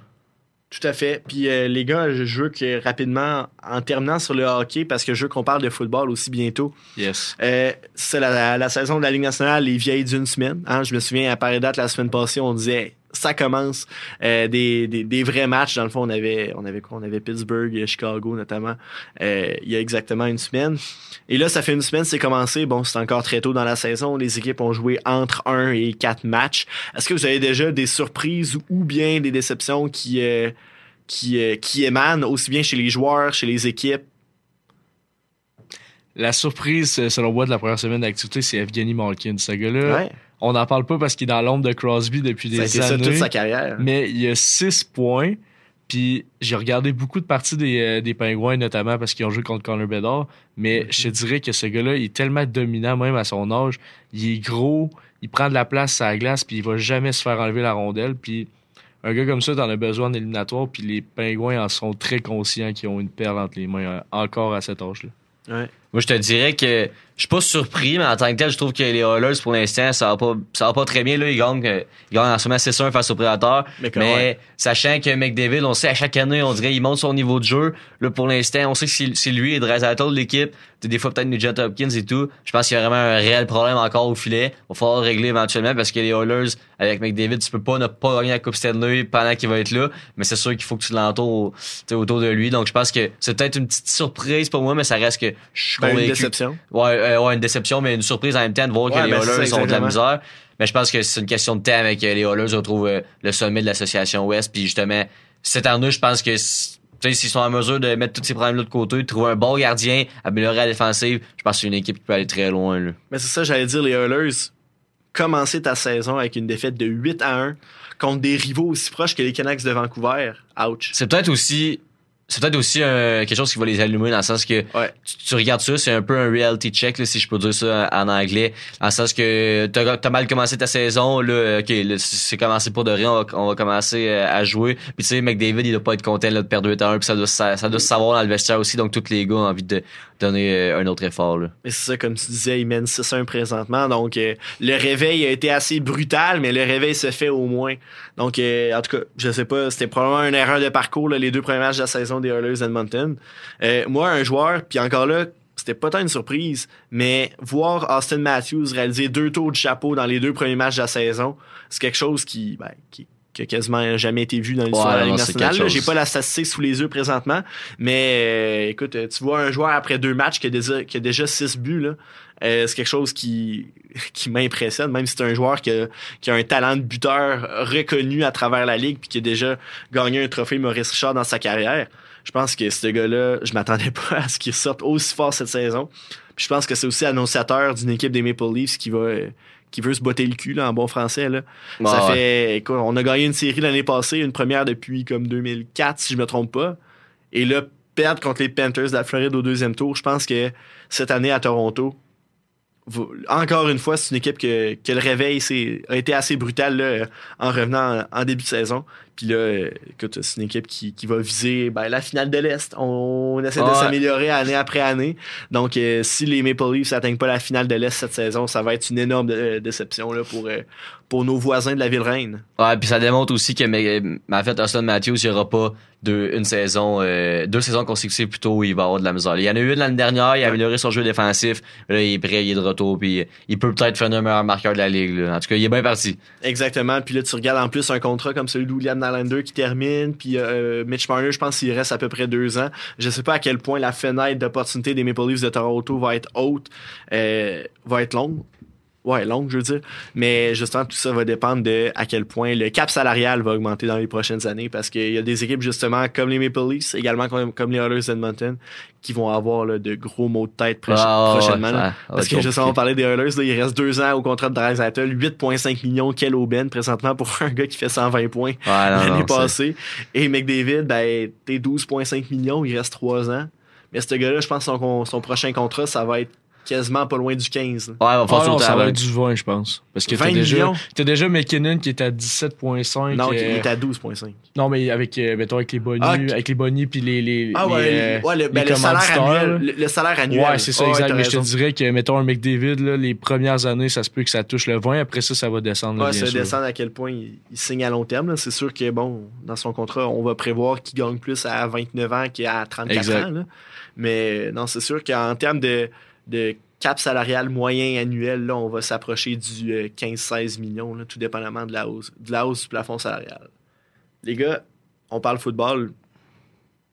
Tout à fait. Puis euh, les gars, je veux que rapidement, en terminant sur le hockey, parce que je veux qu'on parle de football aussi bientôt. Yes. Euh, c'est la, la, saison de la Ligue nationale, les vieilles d'une semaine. Hein? Je me souviens, à Paris date la semaine passée, on disait ça commence. Euh, des, des, des, vrais matchs, dans le fond, on avait, on avait quoi? On avait Pittsburgh, Chicago notamment, euh, il y a exactement une semaine. Et là, ça fait une semaine, c'est commencé. Bon, c'est encore très tôt dans la saison. Les équipes ont joué entre 1 et 4 matchs. Est-ce que vous avez déjà des surprises ou bien des déceptions qui, euh, qui, euh, qui émanent aussi bien chez les joueurs, chez les équipes? La surprise, selon moi, de la première semaine d'activité, c'est Evgeny Malkin. Ce gars-là, Ouais. on n'en parle pas parce qu'il est dans l'ombre de Crosby depuis Ça a des été ça années. toute sa carrière. Mais il y a 6 points. Puis j'ai regardé beaucoup de parties des, euh, des Pingouins, notamment parce qu'ils ont joué contre Connor Bedard. Mais je te dirais que ce gars-là, il est tellement dominant, même à son âge. Il est gros, il prend de la place à la glace, puis il va jamais se faire enlever la rondelle. Puis un gars comme ça, t'en as besoin en éliminatoire. Puis les Pingouins en sont très conscients qu'ils ont une perle entre les mains, euh, encore à cet âge-là. Ouais. Moi, je te dirais que je suis pas surpris, mais en tant que tel, je trouve que les Oilers, pour l'instant, ça va pas, ça va pas très bien. Là, ils gagnent, euh, ils gagnent en ce moment 6-1 face aux Prédateurs. Mais sachant que McDavid, on sait à chaque année, on dirait, il monte son niveau de jeu. Là, pour l'instant, on sait que c'est c'est lui et Draisaitl de l'équipe. Des fois, peut-être Nugent Hopkins et tout. Je pense qu'il y a vraiment un réel problème encore au filet. Il va falloir le régler éventuellement parce que les Oilers, avec McDavid, tu peux pas ne pas gagner la Coupe Stanley pendant qu'il va être là. Mais c'est sûr qu'il faut que tu l'entoures autour de lui. Donc, je pense que c'est peut-être une petite surprise pour moi, mais ça reste que je Ben, une déception. Ouais, euh, ouais, une déception, mais une surprise en même temps de voir Ouais, que les ben, Oilers ont de la misère. Mais je pense que c'est une question de temps avec euh, les Oilers retrouvent euh, le sommet de l'association Ouest. Puis justement, cette année, je pense que s'ils sont en mesure de mettre tous ces problèmes-là de côté, de trouver un bon gardien, améliorer la défensive, je pense que c'est une équipe qui peut aller très loin. Là. Mais c'est ça, j'allais dire, les Oilers, commencer ta saison avec une défaite de 8 à 1 contre des rivaux aussi proches que les Canucks de Vancouver. Ouch. C'est peut-être aussi c'est peut-être aussi euh, quelque chose qui va les allumer dans le sens que tu, tu regardes ça, c'est un peu un reality check, là, si je peux dire ça en anglais. Dans le sens que t'as as mal commencé ta saison, là, euh, ok, là, c'est commencé pour de rien, on va, on va commencer euh, à jouer. Puis tu sais, McDavid, il doit pas être content là, de perdre 8 à 1, puis ça doit, se- ça doit se savoir dans le vestiaire aussi, donc tous les gars ont envie de donner un autre effort. Là. Mais c'est ça, comme tu disais, ils mènent 6-1 présentement. Donc, euh, le réveil a été assez brutal, mais le réveil se fait au moins. Donc, euh, en tout cas, je sais pas, c'était probablement une erreur de parcours, là, les deux premiers matchs de la saison des Oilers d'Edmonton. Euh, moi, un joueur, puis encore là, c'était pas tant une surprise, mais voir Austin Matthews réaliser deux tours de chapeau dans les deux premiers matchs de la saison, c'est quelque chose qui, ben, qui, qui a quasiment jamais été vu dans l'histoire Ouais, de la Ligue nationale. J'ai pas la statistique sous les yeux présentement, mais euh, écoute, euh, tu vois un joueur après deux matchs qui a déjà, qui a déjà six buts, là, euh, c'est quelque chose qui, qui m'impressionne, même si c'est un joueur qui a, qui a un talent de buteur reconnu à travers la ligue puis qui a déjà gagné un trophée Maurice Richard dans sa carrière. Je pense que ce gars-là, je m'attendais pas à ce qu'il sorte aussi fort cette saison. Puis je pense que c'est aussi annonciateur d'une équipe des Maple Leafs qui va qui veut se botter le cul là, en bon français là. Ça ouais. fait écoute, on a gagné une série l'année passée, une première depuis comme 2004 si je me trompe pas. Et là perdre contre les Panthers de la Floride au deuxième tour, je pense que cette année à Toronto encore une fois, c'est une équipe que, que le réveil a été assez brutal là, en revenant en, en début de saison. Puis là, euh, écoute, c'est une équipe qui, qui va viser ben, la finale de l'Est. On, essaie de s'améliorer année après année. Donc, euh, si les Maple Leafs n'atteignent pas la finale de l'Est cette saison, ça va être une énorme euh, déception là, pour, euh, pour nos voisins de la Ville-Reine. Ouais, puis ça démontre aussi que mais, mais en fait Austin Matthews, aura pas de une saison euh, deux saisons consécutives plutôt il va avoir de la misère. Il y en a eu une l'année dernière, il a amélioré son jeu défensif, là il est prêt, il est de retour puis il peut peut-être faire un meilleur marqueur de la ligue là. En tout cas, il est bien parti. Exactement. Puis là, tu regardes en plus un contrat comme celui de William qui termine. Puis euh, Mitch Marner, je pense qu'il reste à peu près deux ans. Je sais pas à quel point la fenêtre d'opportunité des Maple Leafs de Toronto va être haute, euh, va être longue. Ouais, longue, je veux dire. Mais justement, tout ça va dépendre de à quel point le cap salarial va augmenter dans les prochaines années parce qu'il y a des équipes, justement, comme les Maple Leafs, également comme, comme les Oilers d'Edmonton, qui vont avoir là, de gros mots de tête proche- Ah, prochainement. ça- là. parce que justement, on parlait des Oilers, là, il reste deux ans au contrat de Draisaitl, 8,5 millions, quelle aubaine présentement pour un gars qui fait 120 points Ouais, l'année passée. Et McDavid, ben, t'es 12,5 millions, il reste trois ans. Mais ce gars-là, je pense que son, son prochain contrat, ça va être quasiment pas loin du 15. là. Ouais, il va Ah non, sauter ça va être du 20, je pense. Parce que 20 t'as déjà, millions? t'as déjà McKinnon qui est à 17.5. Non, il euh, est à 12,5. Non, mais avec, euh, mettons, avec les bonnies, Ah, avec les bonnies puis les, les, Ah ouais, les, euh, le- ouais, le, ben, le salaire annuel. Le, le salaire annuel. Ouais, c'est ça, Ah exact. mais je te dirais que, mettons, un McDavid, là, les premières années, ça se peut que ça touche le 20. Après ça, ça va descendre. là, Ouais, bien ça sûr. descend à quel point il, il signe à long terme. là. C'est sûr que, bon, dans son contrat, on va prévoir qu'il gagne plus à 29 ans qu'à 34 Exact. ans. là. Mais non, c'est sûr qu'en termes de, de cap salarial moyen annuel, là, on va s'approcher du 15-16 millions, là, tout dépendamment de la hausse, de la hausse du plafond salarial. Les gars, on parle football.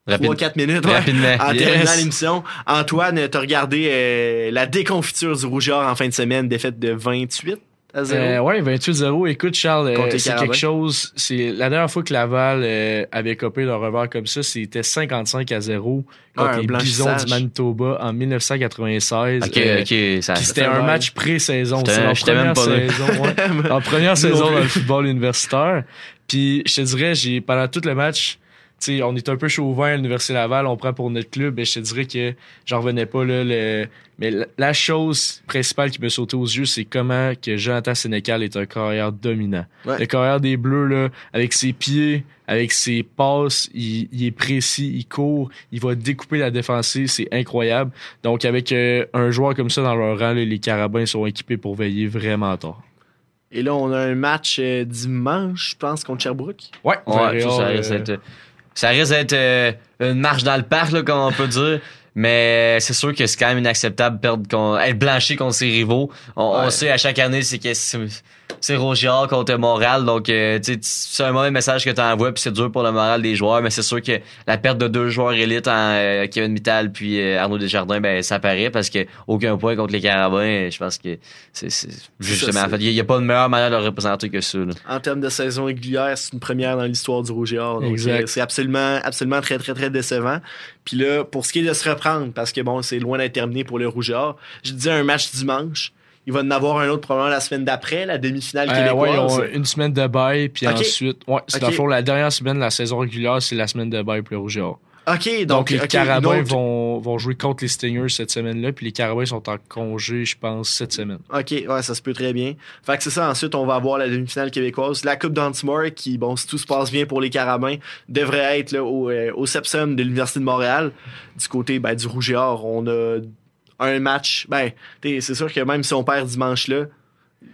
Rapide. 3-4 minutes Rapidement. en Yes. terminant l'émission. Antoine, t'as regardé euh, la déconfiture du Rougeur en fin de semaine, défaite de 28 à 0. Euh, ouais, 28-0. Écoute, Charles, euh, c'est quelque chose. C'est la dernière fois que Laval euh, avait copé leur revers comme ça, c'était 55 à 0 contre Ouais, les Bisons du Manitoba en 1996. Ok, Euh, ok, ça. puis c'était un match pré-saison. C'est leur première saison. ouais. leur première saison dans le football universitaire. Puis je te dirais, j'ai pendant tout le match, sais, on est un peu chauvin à l'Université Laval, on prend pour notre club, et je te dirais que j'en revenais pas là. Le... Mais la- chose principale qui me sautait aux yeux, c'est comment que Jonathan Sénécal est un carrière dominant. Ouais. Le carrière des Bleus, là, avec ses pieds, avec ses passes, il, il est précis, il court, il va découper la défensive, c'est incroyable. Donc avec euh, un joueur comme ça dans leur rang, là, les Carabins sont équipés pour veiller vraiment tard. Et là, on a un match euh, dimanche, je pense, contre Sherbrooke. Ouais, Ouais, ça, ça euh, ça risque d'être euh, une marche dans le parc, là, comme on peut dire. Mais c'est sûr que c'est quand même inacceptable de perdre être blanchi contre ses rivaux. On, on sait à chaque année c'est que c'est, Rogiard contre Montréal, donc euh, tu sais, c'est un mauvais message que tu envoies, puis c'est dur pour le moral des joueurs. Mais c'est sûr que la perte de deux joueurs élites en euh, Kevin Mittal puis euh, Arnaud Desjardins, ben ça paraît parce que aucun point contre les Carabins. Je pense que c'est, c'est justement. ça, en fait, il y, a pas de meilleure manière de le représenter que ça. Là. En termes de saison régulière, c'est une première dans l'histoire du euh, c'est absolument, absolument très, très, très décevant. Puis là, pour ce qui est de se reprendre, parce que bon, c'est loin d'être terminé pour le Rouge et Or, je disais un match dimanche. Il va en avoir un autre probablement la semaine d'après, la demi-finale Euh, ouais, québécoise. ont une semaine de bail, puis ensuite, ouais, c'est Ok. dans le fond, la dernière semaine de la saison régulière, c'est la semaine de bail pour le Rouge et Or. OK, donc, Donc, les Carabins autre- vont, vont jouer contre les Stingers cette semaine-là, puis les Carabins sont en congé, je pense, cette semaine. OK, ouais, ça se peut très bien. Fait que c'est ça. Ensuite, on va avoir la demi-finale québécoise. La Coupe d'Antimore, qui, bon, si tout se passe bien pour les Carabins, devrait être là, au, euh, au Sepsum de l'Université de Montréal. Du côté ben, du Rouge et Or, on a un match. Ben, c'est sûr que même si on perd dimanche là,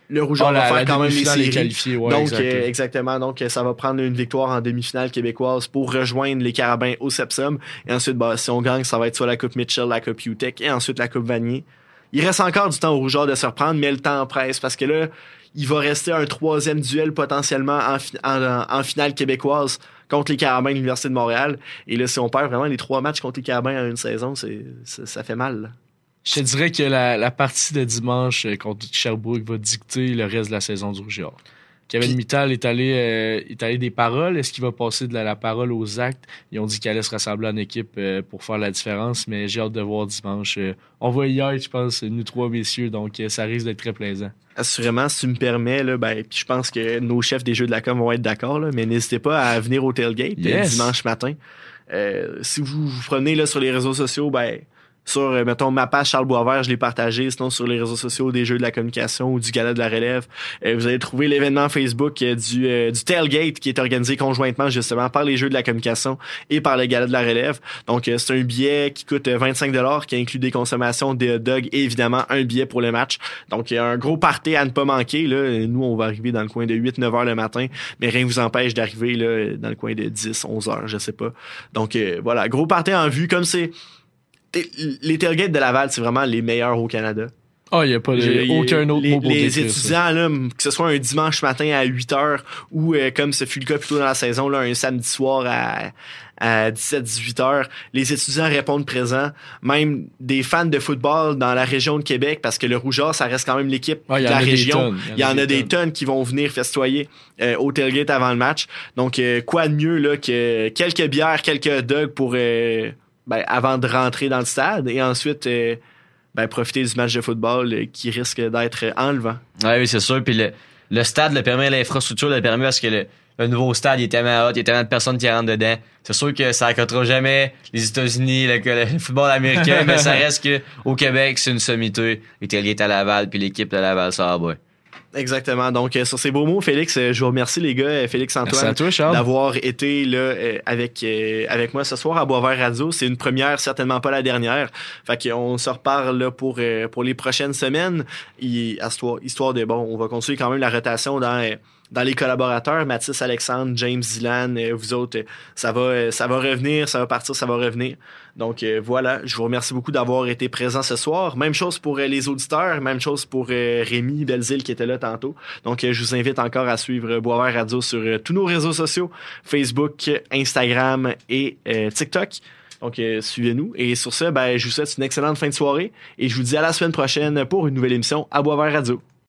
le Rouge Ah, va faire quand même les séries. ouais, Donc, exact. euh, exactement. Donc, euh, ça va prendre une victoire en demi-finale québécoise pour rejoindre les Carabins au Sepsum. Et ensuite, bah, si on gagne, ça va être soit la Coupe Mitchell, la Coupe UTEC et ensuite la Coupe Vanier. Il reste encore du temps au Rougeur de se reprendre, mais le temps presse parce que là, il va rester un troisième duel potentiellement en, fi- en- en finale québécoise contre les Carabins de l'Université de Montréal. Et là, si on perd vraiment les trois matchs contre les Carabins en une saison, c'est, ça, ça fait mal. là. Je te dirais que la, la partie de dimanche euh, contre Sherbrooke va dicter le reste de la saison du Or. Kevin Puis- Mittal est allé, euh, est allé des paroles. Est-ce qu'il va passer de la, la parole aux actes? Ils ont dit qu'il allait se rassembler en équipe euh, pour faire la différence, mais j'ai hâte de voir dimanche. Euh, on va y être, je pense, nous trois messieurs, donc ça risque d'être très plaisant. Assurément, si tu me permets, là, ben, je pense que nos chefs des Jeux de la com vont être d'accord, là, mais n'hésitez pas à venir au tailgate Yes. dimanche matin. Euh, si vous vous prenez là, sur les réseaux sociaux, ben, sur, euh, mettons, ma page Charles Boisvert, je l'ai partagé, sinon sur les réseaux sociaux des Jeux de la communication ou du Gala de la relève, euh, vous allez trouver l'événement Facebook euh, du, du Tailgate qui est organisé conjointement justement par les Jeux de la communication et par le Gala de la relève. Donc, c'est un billet qui coûte euh, 25 qui inclut des consommations des hot dogs et évidemment un billet pour le match. Donc, il y a un gros party à ne pas manquer. Là. Nous, on va arriver dans le coin de 8-9 heures le matin, mais rien ne vous empêche d'arriver là, dans le coin de 10-11 heures, je sais pas. Donc, voilà, gros party en vue. Comme c'est... Les tailgates de Laval, c'est vraiment les meilleurs au Canada. Ah, il n'y a pas de, aucun autre les, mot pour les décrire ça. étudiants, là, que ce soit un dimanche matin à 8 heures ou euh, comme ce fut le cas plus tôt dans la saison, là, un samedi soir à, à 17-18 heures, les étudiants répondent présents. Même des fans de football dans la région de Québec, parce que le Rougeur, ça reste quand même l'équipe de la région. tonnes. Il y en a des tonnes qui vont venir festoyer euh, au tailgate avant le match. Donc, euh, quoi de mieux là, que quelques bières, quelques dogs pour... euh, ben, avant de rentrer dans le stade et ensuite... euh, ben, profiter du match de football euh, qui risque d'être enlevant. Ouais, oui, c'est sûr. Puis le, le stade le permet, l'infrastructure le permet parce que le, le nouveau stade il est tellement hot, il y a tellement de personnes qui rentrent dedans. C'est sûr que ça accotera jamais les États-Unis, le, le football américain, mais ça reste que au Québec, c'est une sommité. Les Tailgates à Laval, puis l'équipe de Laval, ça va. Exactement. Donc, euh, sur ces beaux mots, Félix, euh, je vous remercie, les gars, euh, Félix Antoine, d'avoir été là euh, avec, euh, avec moi ce soir à Boisvert Radio. C'est une première, certainement pas la dernière. Fait qu'on se reparle là, pour, euh, pour les prochaines semaines. Histoire, histoire de, bon, on va continuer quand même la rotation dans, dans les collaborateurs, Mathis, Alexandre, James, Dylan, euh, vous autres, euh, ça va, euh, ça va revenir, ça va partir, ça va revenir. Donc voilà, je vous remercie beaucoup d'avoir été présent ce soir. Même chose pour les auditeurs, même chose pour Rémi Belzile qui était là tantôt. Donc je vous invite encore à suivre Boisvert Radio sur tous nos réseaux sociaux, Facebook, Instagram et TikTok. Donc, suivez-nous. Et sur ce, ben, je vous souhaite une excellente fin de soirée et je vous dis à la semaine prochaine pour une nouvelle émission à Boisvert Radio.